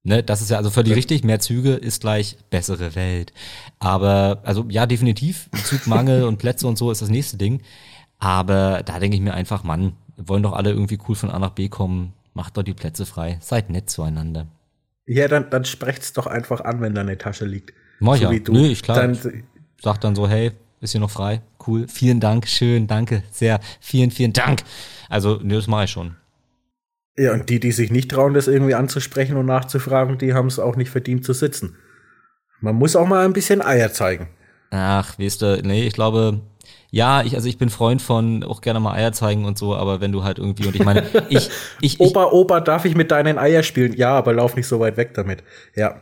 Ne, das ist ja also völlig ja. richtig. Mehr Züge ist gleich bessere Welt. Aber, also ja, definitiv. Zugmangel und Plätze und so ist das nächste Ding. Aber da denke ich mir einfach, Mann, wollen doch alle irgendwie cool von A nach B kommen. Macht doch die Plätze frei. Seid nett zueinander. Ja, dann, dann sprecht's doch einfach an, wenn da eine Tasche liegt. Mach so ja. Wie du. Nö, ich klar. Dann, sag dann so, hey, ist hier noch frei? Cool. Vielen Dank, schön, danke, sehr. Vielen, vielen Dank. Also, nö, das mache ich schon. Ja, und die, die sich nicht trauen, das irgendwie anzusprechen und nachzufragen, die haben es auch nicht verdient zu sitzen. Man muss auch mal ein bisschen Eier zeigen. Ach, weißt du, nee, ich glaube, ja, ich, also ich bin Freund von auch gerne mal Eier zeigen und so, aber wenn du halt irgendwie, und ich meine, ich, ich, Opa, Opa, darf ich mit deinen Eier spielen? Ja, aber lauf nicht so weit weg damit. Ja.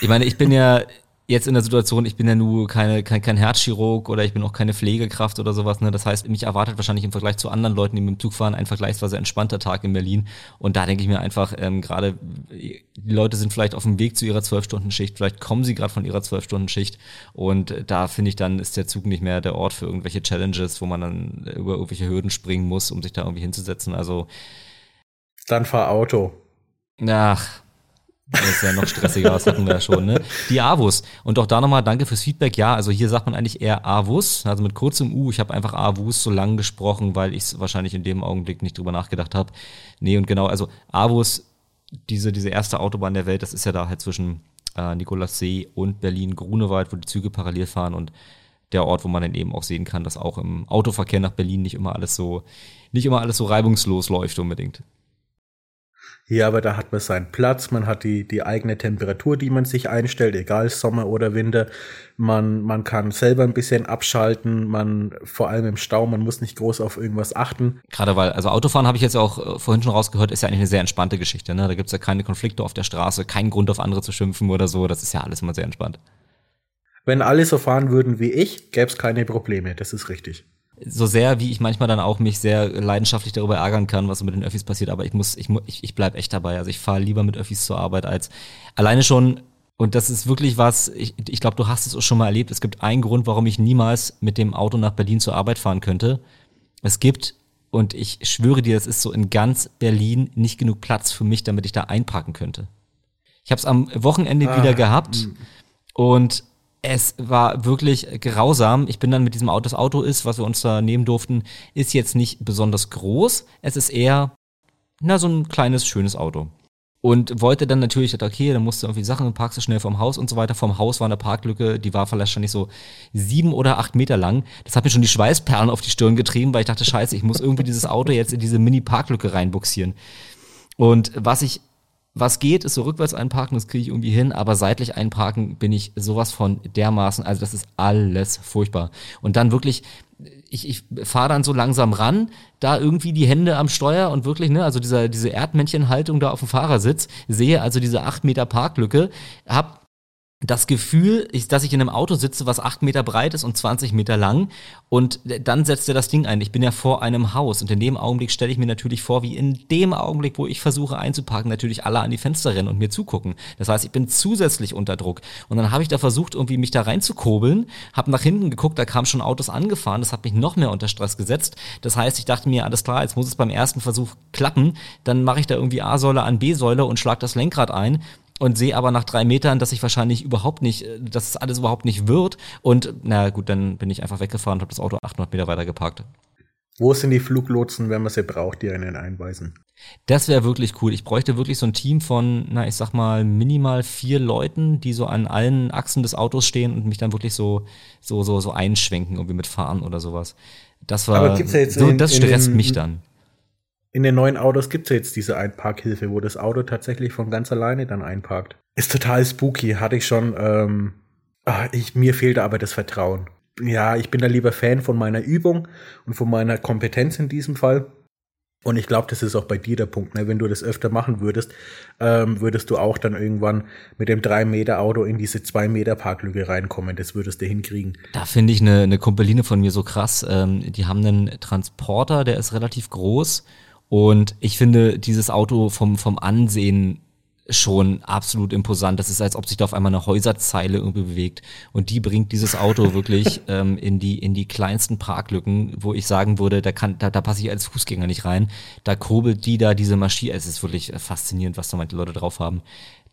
Ich meine, ich bin ja jetzt in der Situation, ich bin ja nur keine, kein, kein Herzchirurg oder ich bin auch keine Pflegekraft oder sowas. Ne? Das heißt, mich erwartet wahrscheinlich im Vergleich zu anderen Leuten, die mit dem Zug fahren, ein vergleichsweise entspannter Tag in Berlin. Und da denke ich mir einfach, ähm, gerade die Leute sind vielleicht auf dem Weg zu ihrer Zwölf-Stunden-Schicht, vielleicht kommen sie gerade von ihrer Zwölf-Stunden-Schicht und da finde ich, dann ist der Zug nicht mehr der Ort für irgendwelche Challenges, wo man dann über irgendwelche Hürden springen muss, um sich da irgendwie hinzusetzen. Also dann fahr Auto. Ach, das ist ja noch stressiger, das hatten wir ja schon, ne? Die Avus. Und auch da nochmal danke fürs Feedback. Ja, also hier sagt man eigentlich eher Avus, also mit kurzem U. Ich habe einfach Avus so lang gesprochen, weil ich es wahrscheinlich in dem Augenblick nicht drüber nachgedacht habe. Nee, und genau, also Avus, diese, diese erste Autobahn der Welt, das ist ja da halt zwischen äh, Nikolassee und Berlin-Grunewald, wo die Züge parallel fahren und der Ort, wo man dann eben auch sehen kann, dass auch im Autoverkehr nach Berlin nicht immer alles so, nicht immer alles so reibungslos läuft unbedingt. Ja, aber da hat man seinen Platz, man hat die, die eigene Temperatur, die man sich einstellt, egal Sommer oder Winter. Man, man kann selber ein bisschen abschalten, man, vor allem im Stau, man muss nicht groß auf irgendwas achten. Gerade weil, also Autofahren habe ich jetzt auch äh, vorhin schon rausgehört, ist ja eigentlich eine sehr entspannte Geschichte. Ne? Da gibt's ja keine Konflikte auf der Straße, keinen Grund auf andere zu schimpfen oder so. Das ist ja alles immer sehr entspannt. Wenn alle so fahren würden wie ich, gäb's keine Probleme, das ist richtig so sehr, wie ich manchmal dann auch mich sehr leidenschaftlich darüber ärgern kann, was mit den Öffis passiert, aber ich muss, ich, ich, ich bleib echt dabei. Also ich fahre lieber mit Öffis zur Arbeit als alleine schon, und das ist wirklich was, ich, ich glaube, du hast es auch schon mal erlebt. Es gibt einen Grund, warum ich niemals mit dem Auto nach Berlin zur Arbeit fahren könnte. Es gibt, und ich schwöre dir, es ist so in ganz Berlin nicht genug Platz für mich, damit ich da einparken könnte. Ich habe es am Wochenende ah, wieder gehabt hm. und es war wirklich grausam. Ich bin dann mit diesem Auto, das Auto ist, was wir uns da nehmen durften, ist jetzt nicht besonders groß. Es ist eher, na, so ein kleines, schönes Auto. Und wollte dann natürlich, okay, dann musste irgendwie Sachen, parkst du schnell vom Haus und so weiter. Vom Haus war eine Parklücke, die war vielleicht schon nicht so sieben oder acht Meter lang. Das hat mir schon die Schweißperlen auf die Stirn getrieben, weil ich dachte, scheiße, ich muss irgendwie dieses Auto jetzt in diese Mini-Parklücke reinbuxieren. Und was ich was geht, ist so rückwärts einparken, das kriege ich irgendwie hin, aber seitlich einparken bin ich sowas von dermaßen, also das ist alles furchtbar. Und dann wirklich, ich, ich fahre dann so langsam ran, da irgendwie die Hände am Steuer und wirklich, ne, also dieser, diese Erdmännchenhaltung da auf dem Fahrersitz, sehe also diese acht Meter Parklücke, hab das Gefühl, dass ich in einem Auto sitze, was acht Meter breit ist und 20 Meter lang. Und dann setzt er das Ding ein. Ich bin ja vor einem Haus. Und in dem Augenblick stelle ich mir natürlich vor, wie in dem Augenblick, wo ich versuche einzuparken, natürlich alle an die Fenster rennen und mir zugucken. Das heißt, ich bin zusätzlich unter Druck. Und dann habe ich da versucht, irgendwie mich da reinzukurbeln, habe nach hinten geguckt, da kamen schon Autos angefahren. Das hat mich noch mehr unter Stress gesetzt. Das heißt, ich dachte mir, alles klar, jetzt muss es beim ersten Versuch klappen. Dann mache ich da irgendwie A-Säule an B-Säule und schlag das Lenkrad ein und sehe aber nach drei Metern, dass ich wahrscheinlich überhaupt nicht, äh, dass es alles überhaupt nicht wird. Und na gut, dann bin ich einfach weggefahren und habe das Auto 800 Meter weiter geparkt. Wo sind die Fluglotsen, wenn man sie braucht, die einen einweisen? Das wäre wirklich cool. Ich bräuchte wirklich so ein Team von, na, ich sag mal, minimal vier Leuten, die so an allen Achsen des Autos stehen und mich dann wirklich so, so, so, so einschwenken, irgendwie mit Fahren oder sowas. Das war, Aber gibt's ja jetzt so, in, das stresst in, mich dann in den neuen Autos gibt es jetzt diese Einparkhilfe, wo das Auto tatsächlich von ganz alleine dann einparkt. Ist total spooky, hatte ich schon. Ähm, ach, ich, mir fehlt aber das Vertrauen. Ja, ich bin da lieber Fan von meiner Übung und von meiner Kompetenz in diesem Fall. Und ich glaube, das ist auch bei dir der Punkt. Ne? Wenn du das öfter machen würdest, ähm, würdest du auch dann irgendwann mit dem 3-Meter-Auto in diese 2-Meter-Parklücke reinkommen. Das würdest du hinkriegen. Da finde ich eine, eine Kumpeline von mir so krass. Ähm, die haben einen Transporter, der ist relativ groß und ich finde dieses Auto vom, vom Ansehen schon absolut imposant. Das ist, als ob sich da auf einmal eine Häuserzeile irgendwie bewegt. Und die bringt dieses Auto wirklich ähm, in, die, in die kleinsten Parklücken, wo ich sagen würde, da, kann, da, da passe ich als Fußgänger nicht rein. Da kurbelt die da diese Maschine. Es ist wirklich faszinierend, was da manche Leute drauf haben.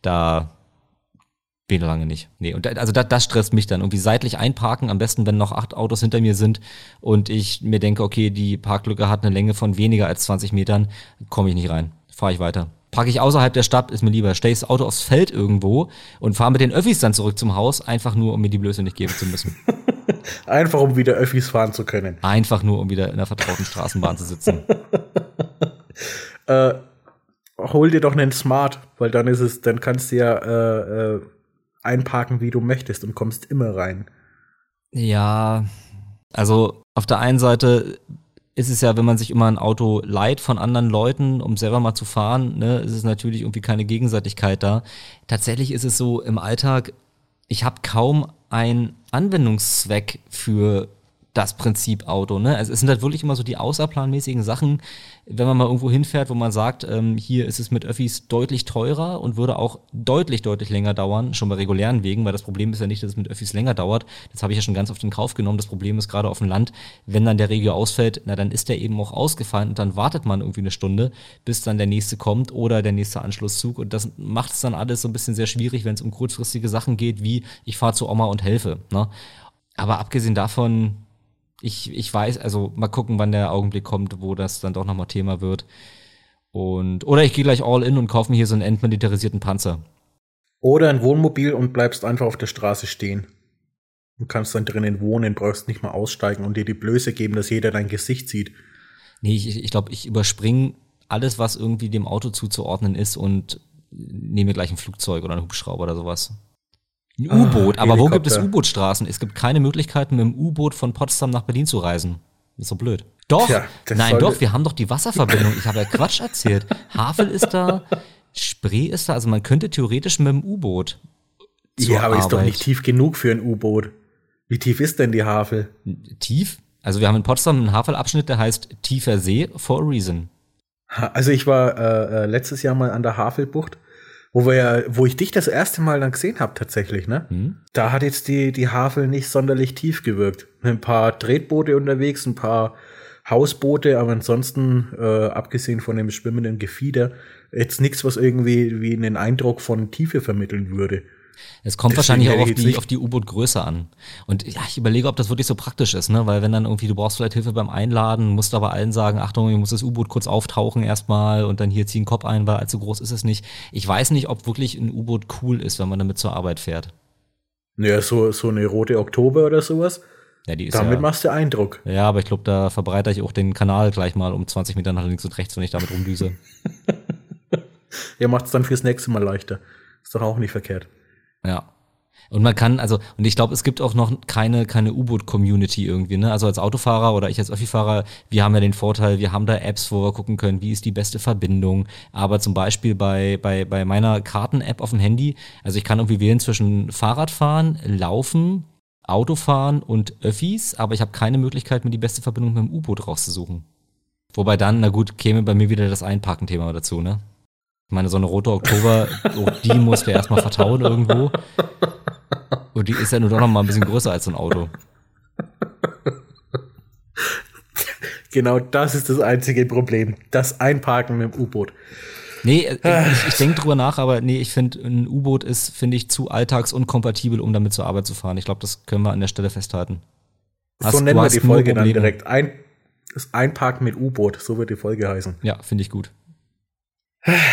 Da bin lange nicht. Nee, und da, also da, das stresst mich dann. Irgendwie seitlich einparken, am besten, wenn noch acht Autos hinter mir sind und ich mir denke, okay, die Parklücke hat eine Länge von weniger als 20 Metern, komme ich nicht rein. Fahre ich weiter. Parke ich außerhalb der Stadt, ist mir lieber. Stell ich das Auto aufs Feld irgendwo und fahre mit den Öffis dann zurück zum Haus, einfach nur, um mir die Blöße nicht geben zu müssen. einfach, um wieder Öffis fahren zu können. Einfach nur, um wieder in der vertrauten Straßenbahn zu sitzen. äh, hol dir doch einen Smart, weil dann ist es, dann kannst du ja äh, äh, einparken, wie du möchtest und kommst immer rein. Ja, also auf der einen Seite ist es ja, wenn man sich immer ein Auto leiht von anderen Leuten, um selber mal zu fahren, ne, ist es natürlich irgendwie keine Gegenseitigkeit da. Tatsächlich ist es so im Alltag, ich habe kaum einen Anwendungszweck für das Prinzip Auto. Ne? Also es sind halt wirklich immer so die außerplanmäßigen Sachen, wenn man mal irgendwo hinfährt, wo man sagt, ähm, hier ist es mit Öffis deutlich teurer und würde auch deutlich, deutlich länger dauern, schon bei regulären Wegen, weil das Problem ist ja nicht, dass es mit Öffis länger dauert. Das habe ich ja schon ganz oft in Kauf genommen. Das Problem ist gerade auf dem Land, wenn dann der Regio ausfällt, na dann ist der eben auch ausgefallen und dann wartet man irgendwie eine Stunde, bis dann der nächste kommt oder der nächste Anschlusszug. Und das macht es dann alles so ein bisschen sehr schwierig, wenn es um kurzfristige Sachen geht, wie ich fahre zu Oma und helfe. Ne? Aber abgesehen davon, ich, ich weiß, also mal gucken, wann der Augenblick kommt, wo das dann doch nochmal Thema wird. Und, oder ich gehe gleich all in und kaufe mir hier so einen entmilitarisierten Panzer. Oder ein Wohnmobil und bleibst einfach auf der Straße stehen. und kannst dann drinnen wohnen, brauchst nicht mal aussteigen und dir die Blöße geben, dass jeder dein Gesicht sieht. Nee, ich, ich glaube, ich überspringe alles, was irgendwie dem Auto zuzuordnen ist und nehme gleich ein Flugzeug oder ein Hubschrauber oder sowas. Ein Ah, U-Boot, aber wo gibt es. U-Boot-Straßen? Es gibt keine Möglichkeiten, mit dem U-Boot von Potsdam nach Berlin zu reisen. Das ist so blöd. Doch, Tja, nein, doch, wir haben doch die Wasserverbindung. Ich habe ja Quatsch erzählt. Havel ist da, Spree ist da, also man könnte theoretisch mit dem U-Boot. Ja, aber ist doch Arbeit. nicht tief genug für ein U-Boot. Wie tief ist denn die Havel? Tief? Also wir haben in Potsdam einen Havelabschnitt, der heißt Tiefer See for a reason. Also ich war äh, äh, letztes Jahr mal an der Havelbucht, wo wir ja, wo ich dich das erste Mal dann gesehen habe tatsächlich, ne? Hm? Da hat jetzt die, die Havel nicht sonderlich tief gewirkt. Ein paar Tretboote unterwegs, ein paar Hausboote, aber ansonsten, äh, abgesehen von dem schwimmenden Gefieder, jetzt nichts, was irgendwie wie einen Eindruck von Tiefe vermitteln würde. Es kommt Deswegen wahrscheinlich auch ich auf die, auf die U-Boot-Größe an. Und ja, ich überlege, ob das wirklich so praktisch ist, ne? Weil wenn dann irgendwie, du brauchst vielleicht Hilfe beim Einladen, musst aber allen sagen, Achtung, hier muss das U-Boot kurz auftauchen erstmal und dann hier ziehen Kopf ein, weil allzu groß ist es nicht. Ich weiß nicht, ob wirklich ein U-Boot cool ist, wenn man damit zur Arbeit fährt. Naja, so, so eine rote Oktober oder sowas. Ja, die ist Damit ja, machst du Eindruck. ja, aber ich glaube, da verbreite ich auch den Kanal gleich mal um 20 Meter nach links und rechts, wenn ich damit rumdüse. Ja, macht's dann fürs nächste Mal leichter. Ist doch auch nicht verkehrt. Ja. Und man kann, also, und ich glaube, es gibt auch noch keine, keine U-Boot-Community irgendwie, ne? Also als Autofahrer oder ich als Öffi-Fahrer, wir haben ja den Vorteil, wir haben da Apps, wo wir gucken können, wie ist die beste Verbindung. Aber zum Beispiel bei, bei, bei meiner Karten-App auf dem Handy, also ich kann irgendwie wählen zwischen Fahrradfahren, Laufen, Autofahren und Öffis, aber ich habe keine Möglichkeit, mir die beste Verbindung mit dem U-Boot rauszusuchen. Wobei dann, na gut, käme bei mir wieder das Einparken-Thema dazu, ne? Ich meine, so eine rote Oktober, oh, die musst du erstmal vertauen irgendwo. Und die ist ja nur doch noch mal ein bisschen größer als so ein Auto. Genau das ist das einzige Problem. Das Einparken mit dem U-Boot. Nee, äh, ich, ich denke drüber nach, aber nee, ich finde, ein U-Boot ist, finde ich, zu alltagsunkompatibel, um damit zur Arbeit zu fahren. Ich glaube, das können wir an der Stelle festhalten. Hast- so nennen wir die Folge dann direkt. Ein, das Einparken mit U-Boot, so wird die Folge heißen. Ja, finde ich gut.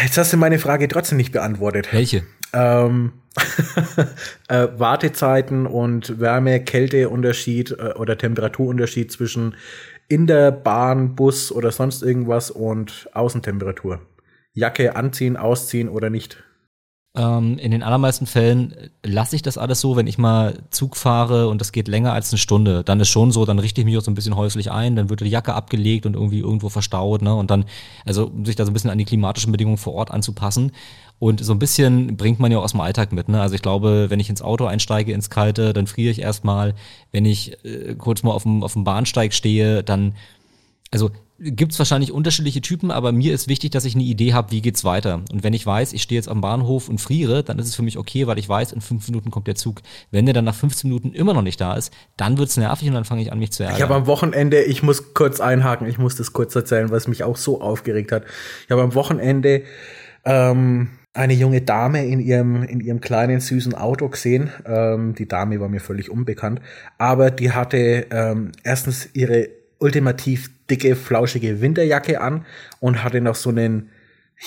Jetzt hast du meine Frage trotzdem nicht beantwortet. Welche? Ähm, äh, Wartezeiten und Wärme-Kälte-Unterschied äh, oder Temperaturunterschied zwischen in der Bahn, Bus oder sonst irgendwas und Außentemperatur. Jacke anziehen, ausziehen oder nicht. Ähm, in den allermeisten Fällen lasse ich das alles so, wenn ich mal Zug fahre und das geht länger als eine Stunde. Dann ist schon so, dann richte ich mich auch so ein bisschen häuslich ein, dann wird die Jacke abgelegt und irgendwie irgendwo verstaut, ne? Und dann, also um sich da so ein bisschen an die klimatischen Bedingungen vor Ort anzupassen. Und so ein bisschen bringt man ja auch aus dem Alltag mit, ne? Also ich glaube, wenn ich ins Auto einsteige, ins Kalte, dann friere ich erstmal. Wenn ich äh, kurz mal auf dem, auf dem Bahnsteig stehe, dann also gibt's wahrscheinlich unterschiedliche Typen, aber mir ist wichtig, dass ich eine Idee habe, wie geht's weiter. Und wenn ich weiß, ich stehe jetzt am Bahnhof und friere, dann ist es für mich okay, weil ich weiß, in fünf Minuten kommt der Zug. Wenn der dann nach 15 Minuten immer noch nicht da ist, dann wird's nervig und dann fange ich an, mich zu ärgern. Ich habe am Wochenende, ich muss kurz einhaken, ich muss das kurz erzählen, was mich auch so aufgeregt hat. Ich habe am Wochenende ähm, eine junge Dame in ihrem, in ihrem kleinen, süßen Auto gesehen. Ähm, die Dame war mir völlig unbekannt, aber die hatte ähm, erstens ihre ultimativ dicke, flauschige Winterjacke an und hatte noch so einen,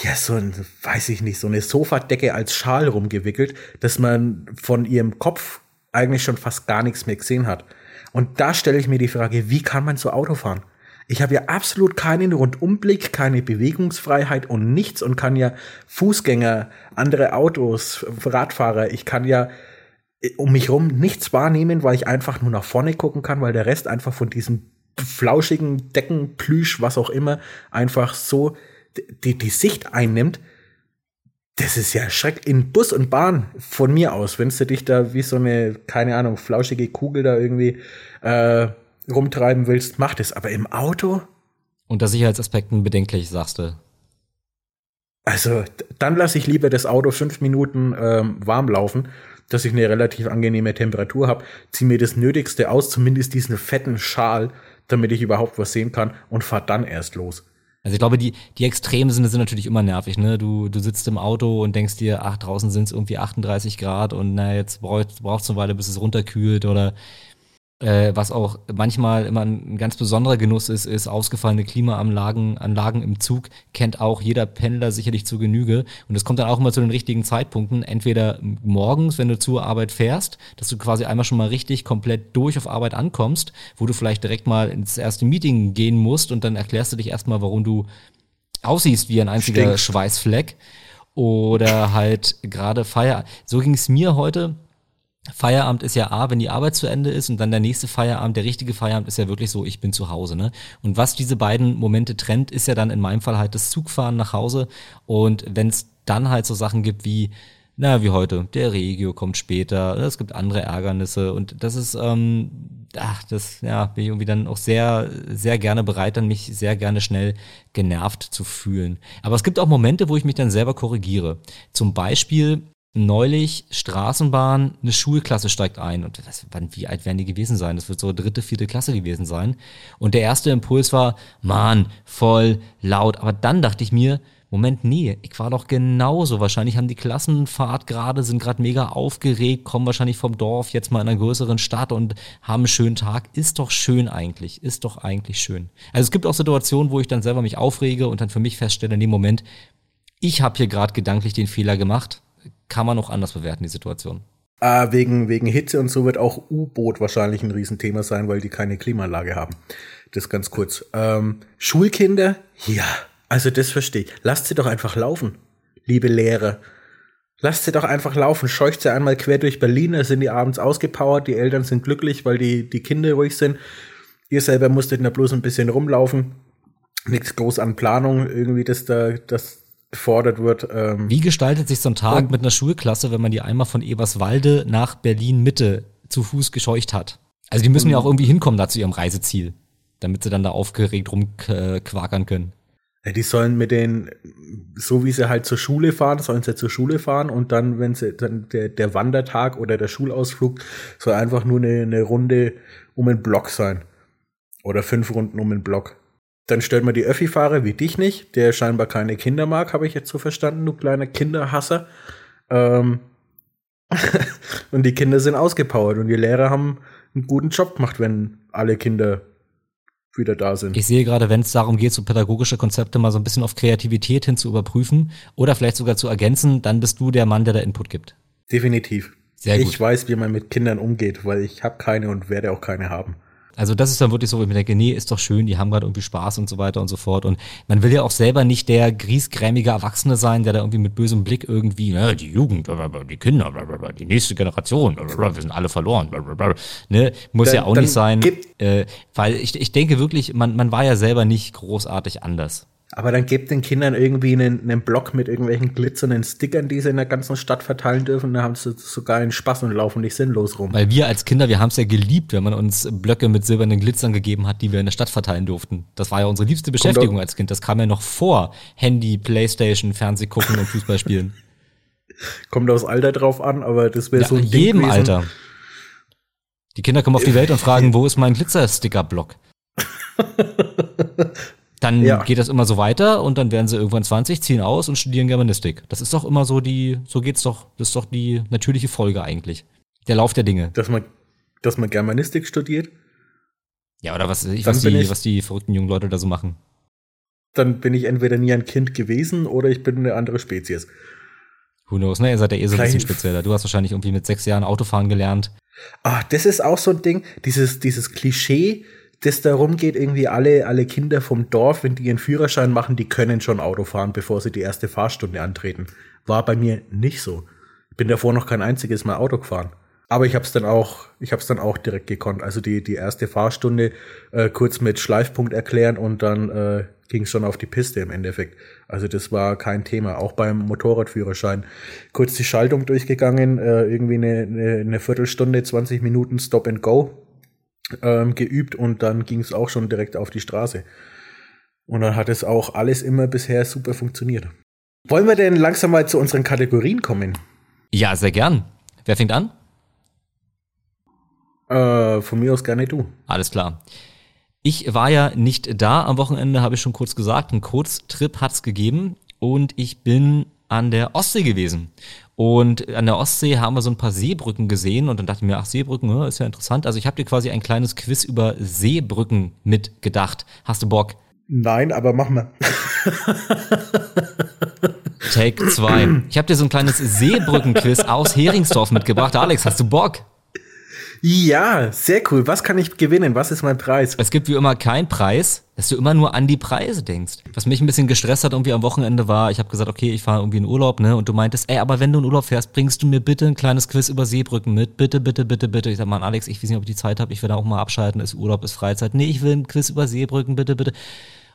ja, so ein, weiß ich nicht, so eine Sofadecke als Schal rumgewickelt, dass man von ihrem Kopf eigentlich schon fast gar nichts mehr gesehen hat. Und da stelle ich mir die Frage, wie kann man so Auto fahren? Ich habe ja absolut keinen Rundumblick, keine Bewegungsfreiheit und nichts und kann ja Fußgänger, andere Autos, Radfahrer, ich kann ja äh, um mich rum nichts wahrnehmen, weil ich einfach nur nach vorne gucken kann, weil der Rest einfach von diesem flauschigen Decken, Plüsch, was auch immer, einfach so die, die Sicht einnimmt. Das ist ja schreck in Bus und Bahn von mir aus, wenn du dich da wie so eine, keine Ahnung, flauschige Kugel da irgendwie äh, rumtreiben willst, mach das. Aber im Auto, Unter Sicherheitsaspekten bedenklich, sagst du. also dann lasse ich lieber das Auto fünf Minuten ähm, warm laufen, dass ich eine relativ angenehme Temperatur habe, ziehe mir das Nötigste aus, zumindest diesen fetten Schal, damit ich überhaupt was sehen kann und fahr dann erst los. Also ich glaube, die, die extremen Sinne sind natürlich immer nervig, ne? Du, du sitzt im Auto und denkst dir, ach, draußen sind es irgendwie 38 Grad und na, jetzt braucht braucht's eine Weile, bis es runterkühlt oder Äh, was auch manchmal immer ein ganz besonderer Genuss ist, ist ausgefallene Klimaanlagen Anlagen im Zug. Kennt auch jeder Pendler sicherlich zu Genüge. Und es kommt dann auch immer zu den richtigen Zeitpunkten. Entweder morgens, wenn du zur Arbeit fährst, dass du quasi einmal schon mal richtig komplett durch auf Arbeit ankommst, wo du vielleicht direkt mal ins erste Meeting gehen musst und dann erklärst du dich erstmal, warum du aussiehst wie ein einziger Stinkt. Schweißfleck. Oder halt gerade Feier. So ging es mir heute Feierabend ist ja A, wenn die Arbeit zu Ende ist und dann der nächste Feierabend, der richtige Feierabend ist ja wirklich so, ich bin zu Hause. Ne? Und was diese beiden Momente trennt, ist ja dann in meinem Fall halt das Zugfahren nach Hause. Und wenn es dann halt so Sachen gibt wie, na, wie heute, der Regio kommt später, es gibt andere Ärgernisse und das ist, ähm, ach, das, ja, bin ich irgendwie dann auch sehr, sehr gerne bereit, dann mich sehr gerne schnell genervt zu fühlen. Aber es gibt auch Momente, wo ich mich dann selber korrigiere. Zum Beispiel, neulich Straßenbahn, eine Schulklasse steigt ein. Und das, wann, wie alt werden die gewesen sein? Das wird so dritte, vierte Klasse gewesen sein. Und der erste Impuls war, Mann, voll laut. Aber dann dachte ich mir, Moment, nee, ich war doch genauso. Wahrscheinlich haben die Klassenfahrt gerade, sind gerade mega aufgeregt, kommen wahrscheinlich vom Dorf jetzt mal in einer größeren Stadt und haben einen schönen Tag. Ist doch schön eigentlich. Ist doch eigentlich schön. Also es gibt auch Situationen, wo ich dann selber mich aufrege und dann für mich feststelle, in dem Moment, ich habe hier gerade gedanklich den Fehler gemacht kann man noch anders bewerten, die Situation. Äh, wegen, wegen Hitze und so wird auch U-Boot wahrscheinlich ein Riesenthema sein, weil die keine Klimaanlage haben. Das ganz kurz. Ähm, Schulkinder, ja, also das verstehe ich. Lasst sie doch einfach laufen, liebe Lehrer. Lasst sie doch einfach laufen. Scheucht sie einmal quer durch Berlin, da sind die abends ausgepowert, die Eltern sind glücklich, weil die, die Kinder ruhig sind. Ihr selber musstet da bloß ein bisschen rumlaufen. Nichts groß an Planung, irgendwie, dass da, dass gefordert wird. Ähm Wie gestaltet sich so ein Tag mit einer Schulklasse, wenn man die einmal von Eberswalde nach Berlin Mitte zu Fuß gescheucht hat? Also die müssen ja auch irgendwie hinkommen da zu ihrem Reiseziel, damit sie dann da aufgeregt rumquakern können. Ja, die sollen mit den, so wie sie halt zur Schule fahren, sollen sie zur Schule fahren und dann, wenn sie, dann der, der Wandertag oder der Schulausflug soll einfach nur eine, eine Runde um einen Block sein. Oder fünf Runden um einen Block. Dann stellt man die Öffi-Fahrer wie dich nicht, der scheinbar keine Kinder mag, habe ich jetzt so verstanden, du kleiner Kinderhasser. Ähm und die Kinder sind ausgepowert und die Lehrer haben einen guten Job gemacht, wenn alle Kinder wieder da sind. Ich sehe gerade, wenn es darum geht, so pädagogische Konzepte mal so ein bisschen auf Kreativität hin zu überprüfen oder vielleicht sogar zu ergänzen, dann bist du der Mann, der da Input gibt. Definitiv. Sehr gut. Ich weiß, wie man mit Kindern umgeht, weil ich habe keine und werde auch keine haben. Also das ist dann wirklich so, wo ich mir denke, nee, ist doch schön, die haben gerade irgendwie Spaß und so weiter und so fort. Und man will ja auch selber nicht der griesgrämige Erwachsene sein, der da irgendwie mit bösem Blick irgendwie, ne, die Jugend, die Kinder, die nächste Generation, wir sind alle verloren. Ne, muss dann, ja auch nicht sein. Äh, weil ich, ich denke wirklich, man, man war ja selber nicht großartig anders. Aber dann gebt den Kindern irgendwie einen, einen Block mit irgendwelchen glitzernden Stickern, die sie in der ganzen Stadt verteilen dürfen. Da haben sie sogar einen Spaß und laufen nicht sinnlos rum. Weil wir als Kinder, wir haben es ja geliebt, wenn man uns Blöcke mit silbernen Glitzern gegeben hat, die wir in der Stadt verteilen durften. Das war ja unsere liebste Beschäftigung als Kind. Das kam ja noch vor Handy, Playstation, Fernseh gucken und Fußball spielen. Kommt aufs Alter drauf an, aber das wäre ja, so ein jedem Ding Alter. Die Kinder kommen auf die Welt und fragen, wo ist mein Glitzersticker-Block? Dann ja. geht das immer so weiter und dann werden sie irgendwann 20, ziehen aus und studieren Germanistik. Das ist doch immer so die, so geht's doch, das ist doch die natürliche Folge eigentlich. Der Lauf der Dinge. Dass man, dass man Germanistik studiert? Ja, oder was, ich, was, die, ich, was die verrückten jungen Leute da so machen. Dann bin ich entweder nie ein Kind gewesen oder ich bin eine andere Spezies. Who knows, ne? Ihr seid ja eh so ein bisschen spezieller. Du hast wahrscheinlich irgendwie mit sechs Jahren Autofahren gelernt. Ah, das ist auch so ein Ding, dieses, dieses Klischee, das darum geht, irgendwie alle, alle Kinder vom Dorf, wenn die ihren Führerschein machen, die können schon Auto fahren, bevor sie die erste Fahrstunde antreten. War bei mir nicht so. Ich bin davor noch kein einziges Mal Auto gefahren. Aber ich habe es dann auch, ich habe es dann auch direkt gekonnt. Also die die erste Fahrstunde äh, kurz mit Schleifpunkt erklären und dann äh, ging es schon auf die Piste im Endeffekt. Also das war kein Thema. Auch beim Motorradführerschein kurz die Schaltung durchgegangen, äh, irgendwie eine, eine, eine Viertelstunde, 20 Minuten Stop and Go ähm, geübt und dann ging es auch schon direkt auf die Straße. Und dann hat es auch alles immer bisher super funktioniert. Wollen wir denn langsam mal zu unseren Kategorien kommen? Ja, sehr gern. Wer fängt an? Äh, von mir aus gerne du. Alles klar. Ich war ja nicht da am Wochenende, habe ich schon kurz gesagt. Ein Kurztrip hat's gegeben und ich bin an der Ostsee gewesen. Und an der Ostsee haben wir so ein paar Seebrücken gesehen und dann dachte ich mir, ach, Seebrücken, ist ja interessant. Also ich habe dir quasi ein kleines Quiz über Seebrücken mitgedacht. Hast du Bock? Nein, aber mach mal. Take 2. Ich habe dir so ein kleines Seebrückenquiz aus Heringsdorf mitgebracht. Alex, hast du Bock? Ja, sehr cool. Was kann ich gewinnen? Was ist mein Preis? Es gibt wie immer keinen Preis, dass du immer nur an die Preise denkst. Was mich ein bisschen gestresst hat irgendwie am Wochenende war, ich habe gesagt, okay, ich fahre irgendwie in Urlaub, ne? Und du meintest, ey, aber wenn du in Urlaub fährst, bringst du mir bitte ein kleines Quiz über Seebrücken mit. Bitte, bitte, bitte, bitte. Ich sag mal, Alex, ich weiß nicht, ob ich die Zeit habe, ich will da auch mal abschalten, ist Urlaub, ist Freizeit. Nee, ich will ein Quiz über Seebrücken, bitte, bitte.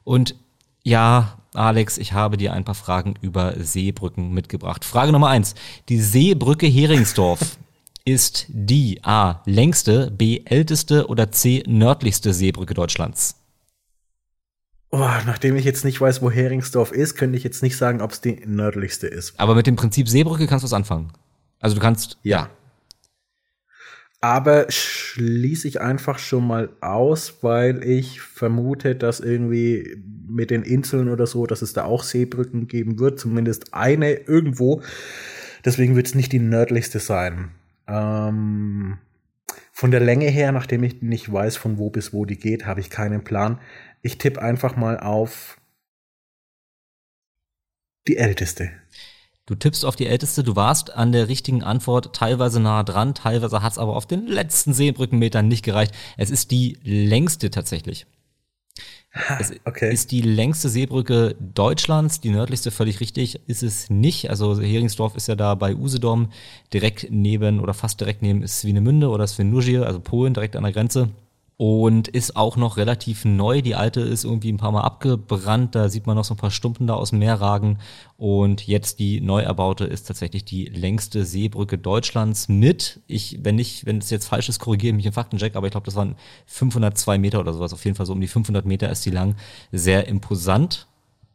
Und ja, Alex, ich habe dir ein paar Fragen über Seebrücken mitgebracht. Frage Nummer eins. Die Seebrücke Heringsdorf ist die A. längste, B. älteste oder C. nördlichste Seebrücke Deutschlands? Oh, nachdem ich jetzt nicht weiß, wo Heringsdorf ist, könnte ich jetzt nicht sagen, ob es die nördlichste ist. Aber mit dem Prinzip Seebrücke kannst du was anfangen. Also du kannst. Ja. ja. Aber schließe ich einfach schon mal aus, weil ich vermute, dass irgendwie mit den Inseln oder so, dass es da auch Seebrücken geben wird, zumindest eine irgendwo. Deswegen wird es nicht die nördlichste sein. Ähm, von der Länge her, nachdem ich nicht weiß, von wo bis wo die geht, habe ich keinen Plan. Ich tippe einfach mal auf die älteste. Du tippst auf die älteste, du warst an der richtigen Antwort teilweise nah dran, teilweise hat es aber auf den letzten Seebrückenmetern nicht gereicht. Es ist die längste tatsächlich. Es okay. ist die längste Seebrücke Deutschlands, die nördlichste völlig richtig ist es nicht. Also Heringsdorf ist ja da bei Usedom, direkt neben oder fast direkt neben Swinemünde oder Swinujier, also Polen, direkt an der Grenze und ist auch noch relativ neu. Die alte ist irgendwie ein paar Mal abgebrannt. Da sieht man noch so ein paar Stumpen da aus dem Meer ragen. Und jetzt die neu erbaute ist tatsächlich die längste Seebrücke Deutschlands mit, ich, wenn nicht, wenn es jetzt falsch ist, korrigiere mich im Faktencheck, aber ich glaube, das waren 502 Meter oder sowas. Auf jeden Fall so um die 500 Meter ist die lang. Sehr imposant.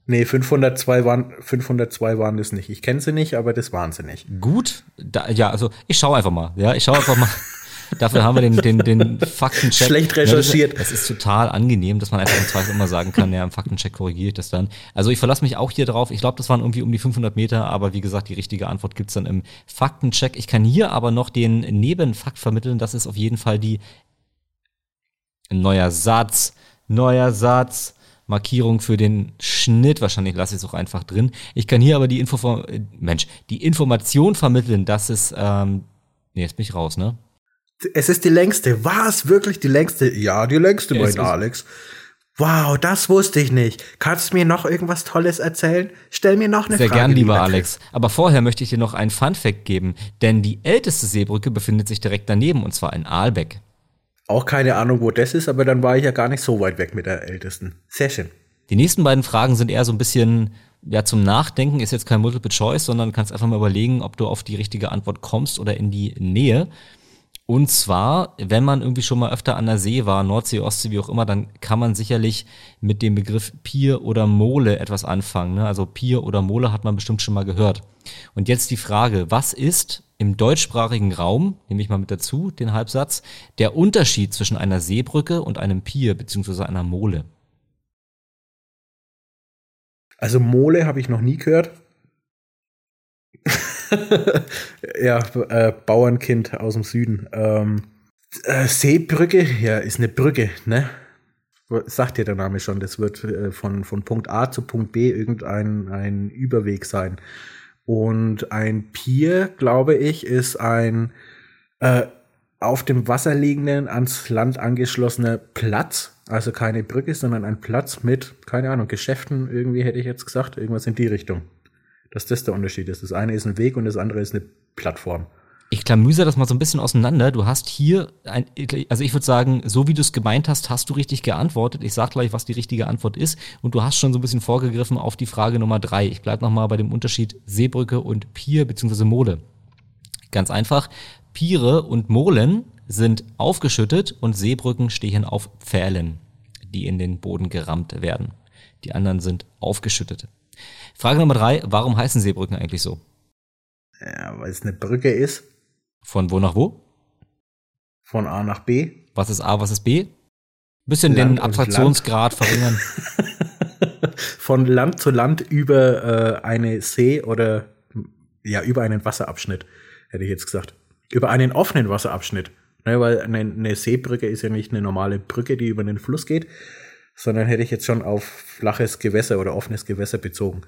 Nee, 502 waren, 502 waren das nicht. Ich kenne sie nicht, aber das waren sie nicht. Gut, da, ja, also ich schaue einfach mal. Ja, ich schaue einfach mal. Dafür haben wir den, den, den Faktencheck. Schlecht recherchiert. Es ist total angenehm, dass man einfach im Zweifel immer sagen kann, ja, im Faktencheck korrigiere ich das dann. Also ich verlasse mich auch hier drauf. Ich glaube, das waren irgendwie um die 500 Meter, aber wie gesagt, die richtige Antwort gibt's dann im Faktencheck. Ich kann hier aber noch den Nebenfakt vermitteln. Das ist auf jeden Fall die neuer Satz. Neuer Satz. Markierung für den Schnitt. Wahrscheinlich lasse ich es auch einfach drin. Ich kann hier aber die Info, äh, Mensch, die Information vermitteln, dass es, ähm, nee, jetzt bin ich raus, ne? Es ist die längste. War es wirklich die längste? Ja, die längste, mein Alex. Wow, das wusste ich nicht. Kannst du mir noch irgendwas Tolles erzählen? Stell mir noch eine Sehr Frage. Sehr gern, lieber Alex. Aber vorher möchte ich dir noch einen Fun Fact geben, denn die älteste Seebrücke befindet sich direkt daneben und zwar in Aalbeck. Auch keine Ahnung, wo das ist, aber dann war ich ja gar nicht so weit weg mit der ältesten. Sehr schön. Die nächsten beiden Fragen sind eher so ein bisschen ja zum Nachdenken, ist jetzt kein Multiple Choice, sondern kannst einfach mal überlegen, ob du auf die richtige Antwort kommst oder in die Nähe. Und zwar, wenn man irgendwie schon mal öfter an der See war, Nordsee, Ostsee, wie auch immer, dann kann man sicherlich mit dem Begriff Pier oder Mole etwas anfangen. Ne? Also Pier oder Mole hat man bestimmt schon mal gehört. Und jetzt die Frage, was ist im deutschsprachigen Raum, nehme ich mal mit dazu, den Halbsatz, der Unterschied zwischen einer Seebrücke und einem Pier beziehungsweise einer Mole? Also Mole habe ich noch nie gehört. ja, äh, Bauernkind aus dem Süden. Ähm, äh, Seebrücke, ja, ist eine Brücke, ne? Sagt dir der Name schon, das wird äh, von, von Punkt A zu Punkt B irgendein ein Überweg sein. Und ein Pier, glaube ich, ist ein äh, auf dem Wasser liegenden, ans Land angeschlossener Platz. Also keine Brücke, sondern ein Platz mit, keine Ahnung, Geschäften, irgendwie hätte ich jetzt gesagt, irgendwas in die Richtung dass das der Unterschied ist. Das eine ist ein Weg und das andere ist eine Plattform. Ich klamüse das mal so ein bisschen auseinander. Du hast hier, ein, also ich würde sagen, so wie du es gemeint hast, hast du richtig geantwortet. Ich sag gleich, was die richtige Antwort ist. Und du hast schon so ein bisschen vorgegriffen auf die Frage Nummer drei. Ich bleibe nochmal bei dem Unterschied Seebrücke und Pier bzw. Mole. Ganz einfach. Piere und Molen sind aufgeschüttet und Seebrücken stehen auf Pfählen, die in den Boden gerammt werden. Die anderen sind aufgeschüttet. Frage Nummer drei, warum heißen Seebrücken eigentlich so? Ja, weil es eine Brücke ist. Von wo nach wo? Von A nach B. Was ist A, was ist B? Bisschen Land den Abstraktionsgrad verringern. Von Land zu Land über äh, eine See oder ja, über einen Wasserabschnitt, hätte ich jetzt gesagt. Über einen offenen Wasserabschnitt. Ne, weil eine, eine Seebrücke ist ja nicht eine normale Brücke, die über den Fluss geht, sondern hätte ich jetzt schon auf flaches Gewässer oder offenes Gewässer bezogen.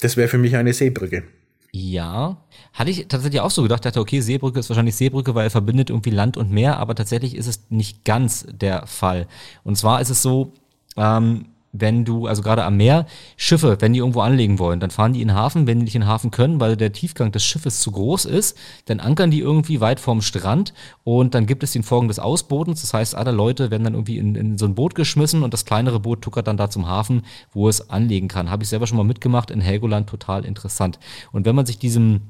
Das wäre für mich eine Seebrücke. Ja, hatte ich tatsächlich auch so gedacht, dachte, okay, Seebrücke ist wahrscheinlich Seebrücke, weil er verbindet irgendwie Land und Meer, aber tatsächlich ist es nicht ganz der Fall. Und zwar ist es so, ähm, wenn du, also gerade am Meer, Schiffe, wenn die irgendwo anlegen wollen, dann fahren die in den Hafen, wenn die nicht in den Hafen können, weil der Tiefgang des Schiffes zu groß ist, dann ankern die irgendwie weit vorm Strand und dann gibt es den Folgen des Ausbodens. Das heißt, alle Leute werden dann irgendwie in, in so ein Boot geschmissen und das kleinere Boot tuckert dann da zum Hafen, wo es anlegen kann. Habe ich selber schon mal mitgemacht in Helgoland, total interessant. Und wenn man sich diesem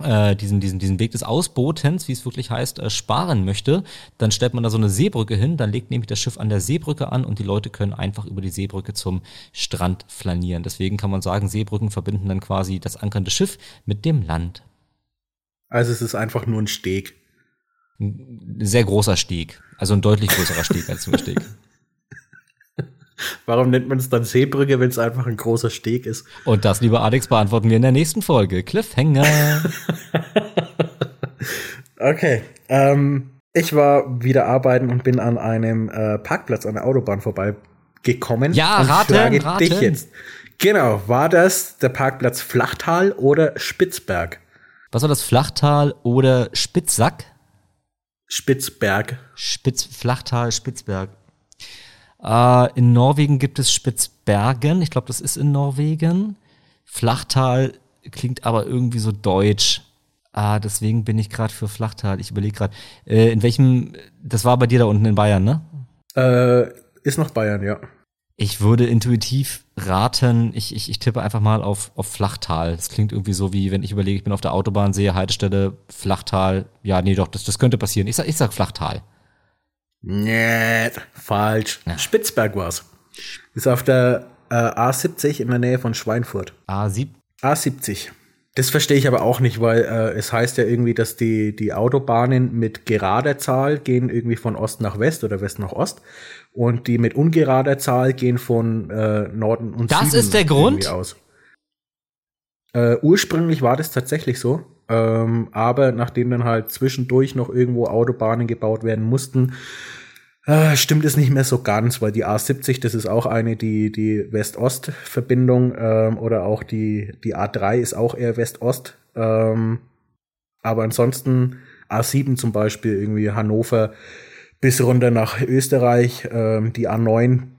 äh, diesen, diesen, diesen Weg des Ausbotens, wie es wirklich heißt, äh, sparen möchte, dann stellt man da so eine Seebrücke hin, dann legt nämlich das Schiff an der Seebrücke an und die Leute können einfach über die Seebrücke zum Strand flanieren. Deswegen kann man sagen, Seebrücken verbinden dann quasi das ankernde Schiff mit dem Land. Also es ist einfach nur ein Steg. Ein sehr großer Steg. Also ein deutlich größerer Steg als ein Steg. Warum nennt man es dann Seebrücke, wenn es einfach ein großer Steg ist? Und das, lieber Alex, beantworten wir in der nächsten Folge. Cliffhanger. okay. Ähm, ich war wieder arbeiten und bin an einem äh, Parkplatz an der Autobahn vorbeigekommen. Ja, und raten, frage raten. dich jetzt. Genau, war das der Parkplatz Flachtal oder Spitzberg? Was war das? Flachtal oder Spitzsack? Spitzberg. Spitz, Flachtal, Spitzberg. Äh, in Norwegen gibt es Spitzbergen. Ich glaube, das ist in Norwegen. Flachtal klingt aber irgendwie so deutsch. Ah, deswegen bin ich gerade für Flachtal. Ich überlege gerade, äh, in welchem, das war bei dir da unten in Bayern, ne? Äh, ist noch Bayern, ja. Ich würde intuitiv raten, ich, ich, ich tippe einfach mal auf, auf Flachtal. Das klingt irgendwie so wie, wenn ich überlege, ich bin auf der Autobahn, sehe Haltestelle, Flachtal. Ja, nee, doch, das, das könnte passieren. Ich sag, ich sag Flachtal. Nee, falsch. Spitzberg war's. Ist auf der äh, A70 in der Nähe von Schweinfurt. A7. A70. Das verstehe ich aber auch nicht, weil äh, es heißt ja irgendwie, dass die, die Autobahnen mit gerader Zahl gehen irgendwie von Ost nach West oder West nach Ost und die mit ungerader Zahl gehen von äh, Norden und Das Süden ist der Grund? irgendwie aus. Äh, ursprünglich war das tatsächlich so, ähm, aber nachdem dann halt zwischendurch noch irgendwo Autobahnen gebaut werden mussten, äh, stimmt es nicht mehr so ganz, weil die A70, das ist auch eine, die, die West-Ost-Verbindung, ähm, oder auch die, die A3 ist auch eher West-Ost. Ähm, aber ansonsten A7 zum Beispiel, irgendwie Hannover bis runter nach Österreich, ähm, die A9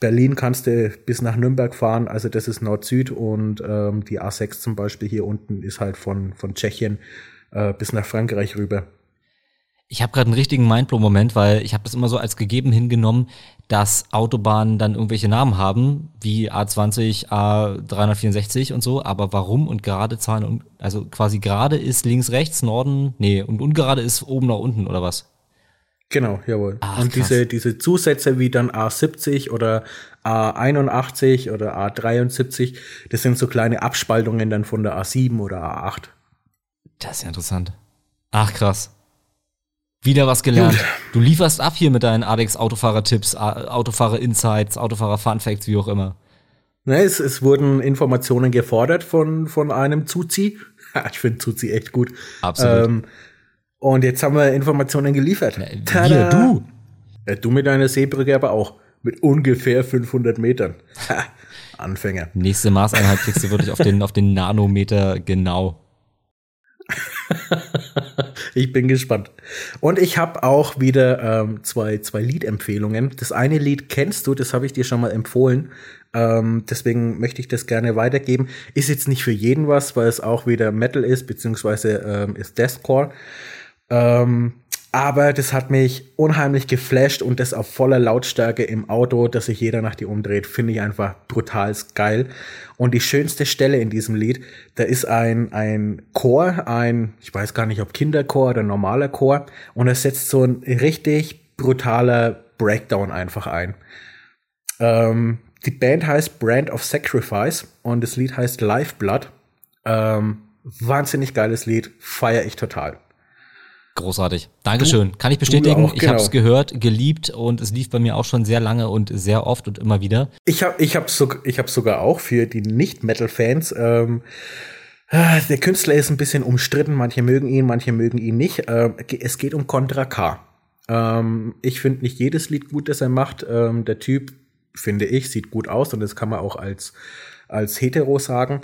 Berlin kannst du bis nach Nürnberg fahren, also das ist Nord-Süd und ähm, die A6 zum Beispiel hier unten ist halt von, von Tschechien äh, bis nach Frankreich rüber. Ich habe gerade einen richtigen Mindblow-Moment, weil ich habe das immer so als gegeben hingenommen, dass Autobahnen dann irgendwelche Namen haben, wie A20, A364 und so, aber warum und gerade Zahlen und also quasi gerade ist links, rechts, Norden, nee, und ungerade ist oben nach unten oder was? Genau, jawohl. Ach, und krass. diese, diese Zusätze wie dann A70 oder A81 oder A73, das sind so kleine Abspaltungen dann von der A7 oder A8. Das ist ja interessant. Ach krass. Wieder was gelernt. Gut. Du lieferst ab hier mit deinen Adex Autofahrer-Tipps, Autofahrer-Insights, Autofahrer-Fun-Facts, wie auch immer. Ne, es, es wurden Informationen gefordert von, von einem Zuzi. ich finde Zuzi echt gut. Absolut. Ähm, und jetzt haben wir Informationen geliefert. Wir, Tada! du. Ja, du mit deiner Seebrücke aber auch. Mit ungefähr 500 Metern. Ha, Anfänger. Nächste Maßeinheit kriegst du wirklich auf den, auf den Nanometer genau. ich bin gespannt. Und ich habe auch wieder ähm, zwei, zwei Liedempfehlungen. Das eine Lied kennst du, das habe ich dir schon mal empfohlen. Ähm, deswegen möchte ich das gerne weitergeben. Ist jetzt nicht für jeden was, weil es auch wieder Metal ist, beziehungsweise ähm, ist Deathcore. Ähm, aber das hat mich unheimlich geflasht und das auf voller Lautstärke im Auto, dass sich jeder nach dir umdreht, finde ich einfach brutal geil. Und die schönste Stelle in diesem Lied, da ist ein, ein Chor, ein, ich weiß gar nicht, ob Kinderchor oder normaler Chor, und er setzt so ein richtig brutaler Breakdown einfach ein. Ähm, die Band heißt Brand of Sacrifice und das Lied heißt Lifeblood. Ähm, wahnsinnig geiles Lied, feiere ich total. Großartig. Dankeschön. Kann ich bestätigen. auch, Ich habe es genau. gehört, geliebt und es lief bei mir auch schon sehr lange und sehr oft und immer wieder. Ich habe ich hab so, ich hab sogar auch für die Nicht-Metal-Fans ähm, Ah, Der Künstler ist ein bisschen umstritten. Manche mögen ihn, manche mögen ihn nicht. Ähm, Es geht um Contra K. Ähm, Ich finde nicht jedes Lied gut, das er macht. Ähm, Der Typ, finde ich, sieht gut aus und das kann man auch als, als hetero sagen.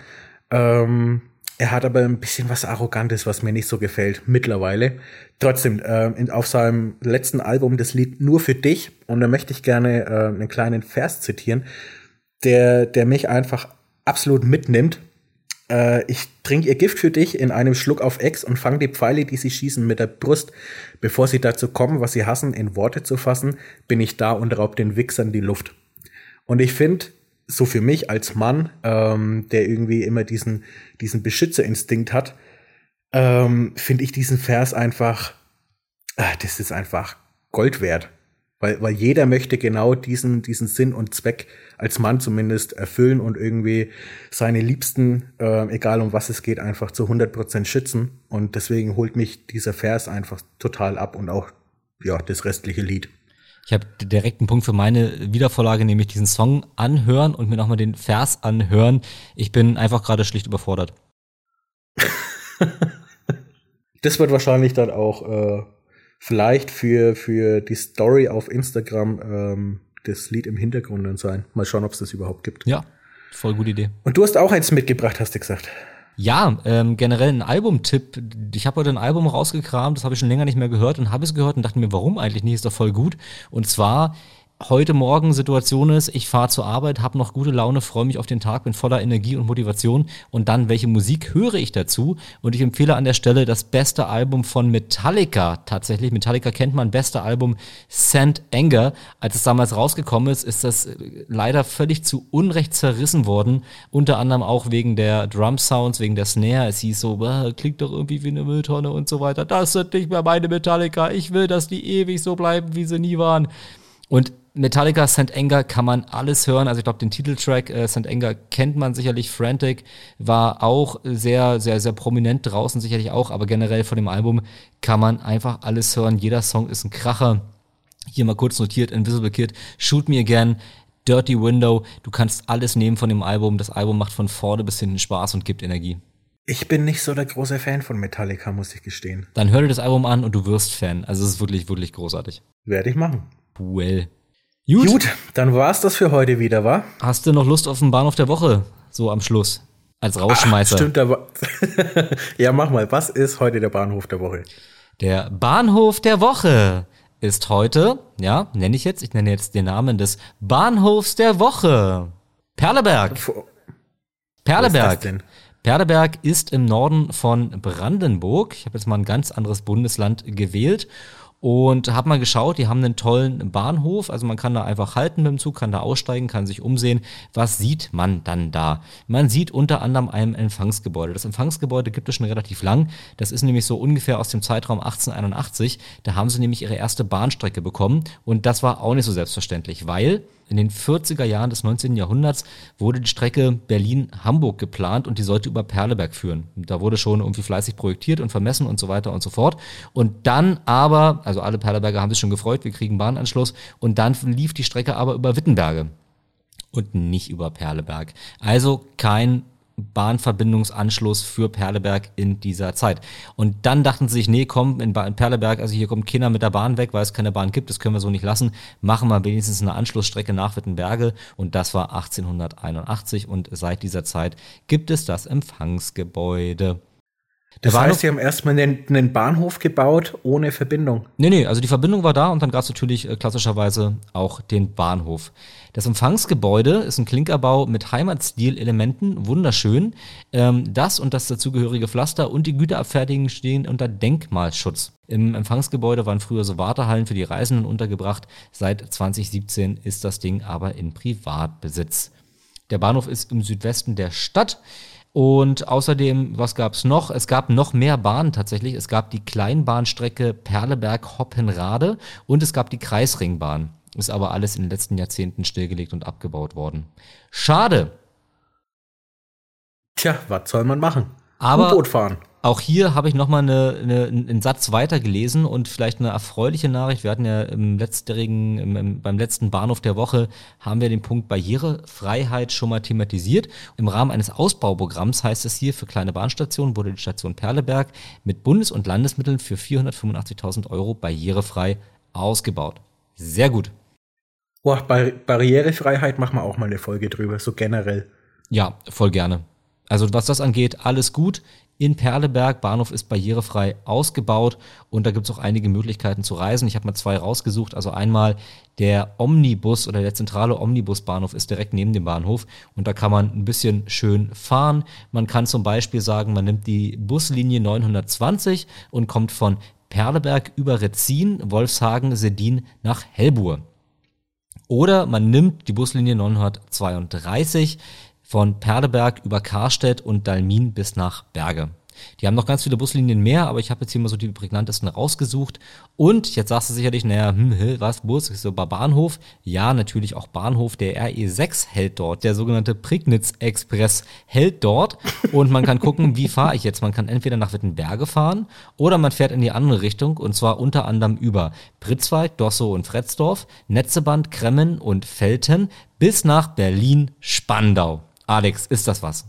Ähm, er hat aber ein bisschen was Arrogantes, was mir nicht so gefällt, mittlerweile. Trotzdem, ähm, in, auf seinem letzten Album das Lied Nur für dich, und da möchte ich gerne äh, einen kleinen Vers zitieren, der, der mich einfach absolut mitnimmt. Äh, ich trinke ihr Gift für dich in einem Schluck auf Ex und fange die Pfeile, die sie schießen, mit der Brust. Bevor sie dazu kommen, was sie hassen, in Worte zu fassen, bin ich da und raub den Wichsern die Luft. Und ich finde, so für mich als Mann, ähm, der irgendwie immer diesen, diesen Beschützerinstinkt hat, ähm, finde ich diesen Vers einfach, ah, das ist einfach Gold wert. Weil, weil jeder möchte genau diesen, diesen Sinn und Zweck als Mann zumindest erfüllen und irgendwie seine Liebsten, äh, egal um was es geht, einfach zu 100% schützen. Und deswegen holt mich dieser Vers einfach total ab und auch ja, das restliche Lied. Ich habe direkt einen Punkt für meine Wiedervorlage, nämlich diesen Song anhören und mir nochmal den Vers anhören. Ich bin einfach gerade schlicht überfordert. Das wird wahrscheinlich dann auch äh, vielleicht für, für die Story auf Instagram ähm, das Lied im Hintergrund dann sein. Mal schauen, ob es das überhaupt gibt. Ja, voll gute Idee. Und du hast auch eins mitgebracht, hast du gesagt. Ja, ähm, generell ein Albumtipp. Ich habe heute ein Album rausgekramt, das habe ich schon länger nicht mehr gehört und habe es gehört und dachte mir, warum eigentlich nicht? Ist doch voll gut. Und zwar heute Morgen Situation ist, ich fahre zur Arbeit, habe noch gute Laune, freue mich auf den Tag, bin voller Energie und Motivation und dann, welche Musik höre ich dazu? Und ich empfehle an der Stelle das beste Album von Metallica tatsächlich. Metallica kennt man, beste Album Sand Anger. Als es damals rausgekommen ist, ist das äh, leider völlig zu Unrecht zerrissen worden. Unter anderem auch wegen der Drum Sounds, wegen der Snare. Es hieß so, "Ah, klingt doch irgendwie wie eine Mülltonne und so weiter. Das sind nicht mehr meine Metallica. Ich will, dass die ewig so bleiben, wie sie nie waren. Und Metallica St. Anger kann man alles hören. Also ich glaube, den Titeltrack äh, St. Anger kennt man sicherlich. Frantic war auch sehr, sehr, sehr prominent draußen sicherlich auch. Aber generell von dem Album kann man einfach alles hören. Jeder Song ist ein Kracher. Hier mal kurz notiert, Invisible Kid, Shoot Me Again, Dirty Window. Du kannst alles nehmen von dem Album. Das Album macht von vorne bis hinten Spaß und gibt Energie. Ich bin nicht so der große Fan von Metallica, muss ich gestehen. Dann hör dir das Album an und du wirst Fan. Also es ist wirklich, wirklich großartig. Werde ich machen. Well. Gut. Gut, dann war's das für heute wieder, wa? Hast du noch Lust auf den Bahnhof der Woche? So am Schluss. Als Rauschmeißer. Stimmt, aber. ja, mach mal. Was ist heute der Bahnhof der Woche? Der Bahnhof der Woche ist heute, ja, nenne ich jetzt, ich nenne jetzt den Namen des Bahnhofs der Woche. Perleberg. Wo- Wo ist Perleberg. das denn? Perleberg ist im Norden von Brandenburg. Ich habe jetzt mal ein ganz anderes Bundesland gewählt und habe mal geschaut, die haben einen tollen Bahnhof, also man kann da einfach halten mit dem Zug, kann da aussteigen, kann sich umsehen. Was sieht man dann da? Man sieht unter anderem ein Empfangsgebäude. Das Empfangsgebäude gibt es schon relativ lang. Das ist nämlich so ungefähr aus dem Zeitraum 1881. Da haben sie nämlich ihre erste Bahnstrecke bekommen und das war auch nicht so selbstverständlich, weil in den 40er Jahren des 19. Jahrhunderts wurde die Strecke Berlin-Hamburg geplant und die sollte über Perleberg führen. Da wurde schon irgendwie fleißig projektiert und vermessen und so weiter und so fort. Und dann aber, also alle Perleberger haben sich schon gefreut, wir kriegen Bahnanschluss. Und dann lief die Strecke aber über Wittenberge und nicht über Perleberg. Also kein Bahnverbindungsanschluss für Perleberg in dieser Zeit. Und dann dachten sie sich, nee, komm, in, in Perleberg, also hier kommt keiner mit der Bahn weg, weil es keine Bahn gibt, das können wir so nicht lassen. Machen wir wenigstens eine Anschlussstrecke nach Wittenberge. Und das war 1881 und seit dieser Zeit gibt es das Empfangsgebäude. Das Bahnhof- heißt, sie haben erstmal einen, einen Bahnhof gebaut ohne Verbindung. Nee, nee, also die Verbindung war da und dann gab es natürlich äh, klassischerweise auch den Bahnhof. Das Empfangsgebäude ist ein Klinkerbau mit Heimatstil-Elementen, wunderschön. Ähm, das und das dazugehörige Pflaster und die Güterabfertigung stehen unter Denkmalschutz. Im Empfangsgebäude waren früher so Wartehallen für die Reisenden untergebracht. Seit 2017 ist das Ding aber in Privatbesitz. Der Bahnhof ist im Südwesten der Stadt. Und außerdem, was gab es noch? Es gab noch mehr Bahnen tatsächlich. Es gab die Kleinbahnstrecke Perleberg-Hoppenrade und es gab die Kreisringbahn. Ist aber alles in den letzten Jahrzehnten stillgelegt und abgebaut worden. Schade. Tja, was soll man machen? Aber- U-Boot fahren. Auch hier habe ich nochmal eine, eine, einen Satz weiter gelesen und vielleicht eine erfreuliche Nachricht. Wir hatten ja im letztjährigen, im, im, beim letzten Bahnhof der Woche haben wir den Punkt Barrierefreiheit schon mal thematisiert. Im Rahmen eines Ausbauprogramms heißt es hier, für kleine Bahnstationen wurde die Station Perleberg mit Bundes- und Landesmitteln für 485.000 Euro barrierefrei ausgebaut. Sehr gut. Boah, Bar Barrierefreiheit machen wir auch mal eine Folge drüber, so generell. Ja, voll gerne. Also was das angeht, alles gut in Perleberg. Bahnhof ist barrierefrei ausgebaut und da gibt es auch einige Möglichkeiten zu reisen. Ich habe mal zwei rausgesucht. Also einmal der Omnibus oder der zentrale Omnibusbahnhof ist direkt neben dem Bahnhof und da kann man ein bisschen schön fahren. Man kann zum Beispiel sagen, man nimmt die Buslinie 920 und kommt von Perleberg über Retzin, Wolfshagen, Sedin nach Hellbur. Oder man nimmt die Buslinie 932 von Perleberg über Karstedt und Dalmin bis nach Berge. Die haben noch ganz viele Buslinien mehr, aber ich habe jetzt hier mal so die prägnantesten rausgesucht. Und jetzt sagst du sicherlich, naja, hm, was, Bus, ist so bei Bahnhof? Ja, natürlich auch Bahnhof. Der RE6 hält dort. Der sogenannte Prignitz Express hält dort. Und man kann gucken, wie fahre ich jetzt. Man kann entweder nach Wittenberge fahren oder man fährt in die andere Richtung. Und zwar unter anderem über Pritzwalk, Dossow und Fretzdorf, Netzeband, Kremmen und Felten bis nach Berlin-Spandau. Alex, ist das was?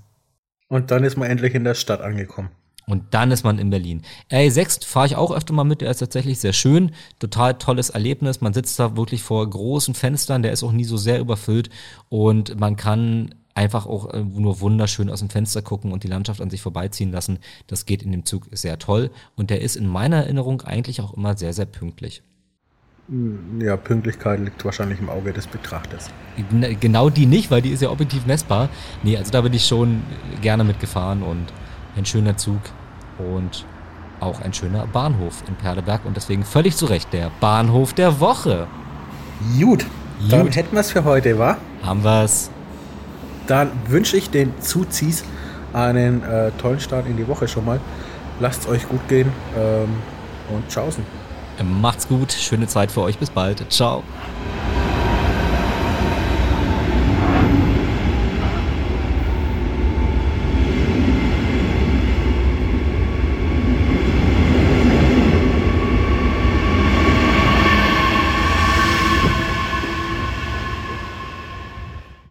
Und dann ist man endlich in der Stadt angekommen. Und dann ist man in Berlin. RE6 fahre ich auch öfter mal mit, der ist tatsächlich sehr schön. Total tolles Erlebnis. Man sitzt da wirklich vor großen Fenstern, der ist auch nie so sehr überfüllt. Und man kann einfach auch äh, nur wunderschön aus dem Fenster gucken und die Landschaft an sich vorbeiziehen lassen. Das geht in dem Zug sehr toll. Und der ist in meiner Erinnerung eigentlich auch immer sehr, sehr pünktlich. Ja, Pünktlichkeit liegt wahrscheinlich im Auge des Betrachters. Genau die nicht, weil die ist ja objektiv messbar. Nee, also da bin ich schon gerne mitgefahren und ein schöner Zug und auch ein schöner Bahnhof in Perleberg und deswegen völlig zu Recht der Bahnhof der Woche. Gut, dann Gut. hätten wir es für heute, wa? Haben wir es. Dann wünsche ich den Zuzis einen äh, tollen Start in die Woche schon mal. Lasst es euch gut gehen ähm, und tschaußen. Macht's gut, schöne Zeit für euch, bis bald. Ciao.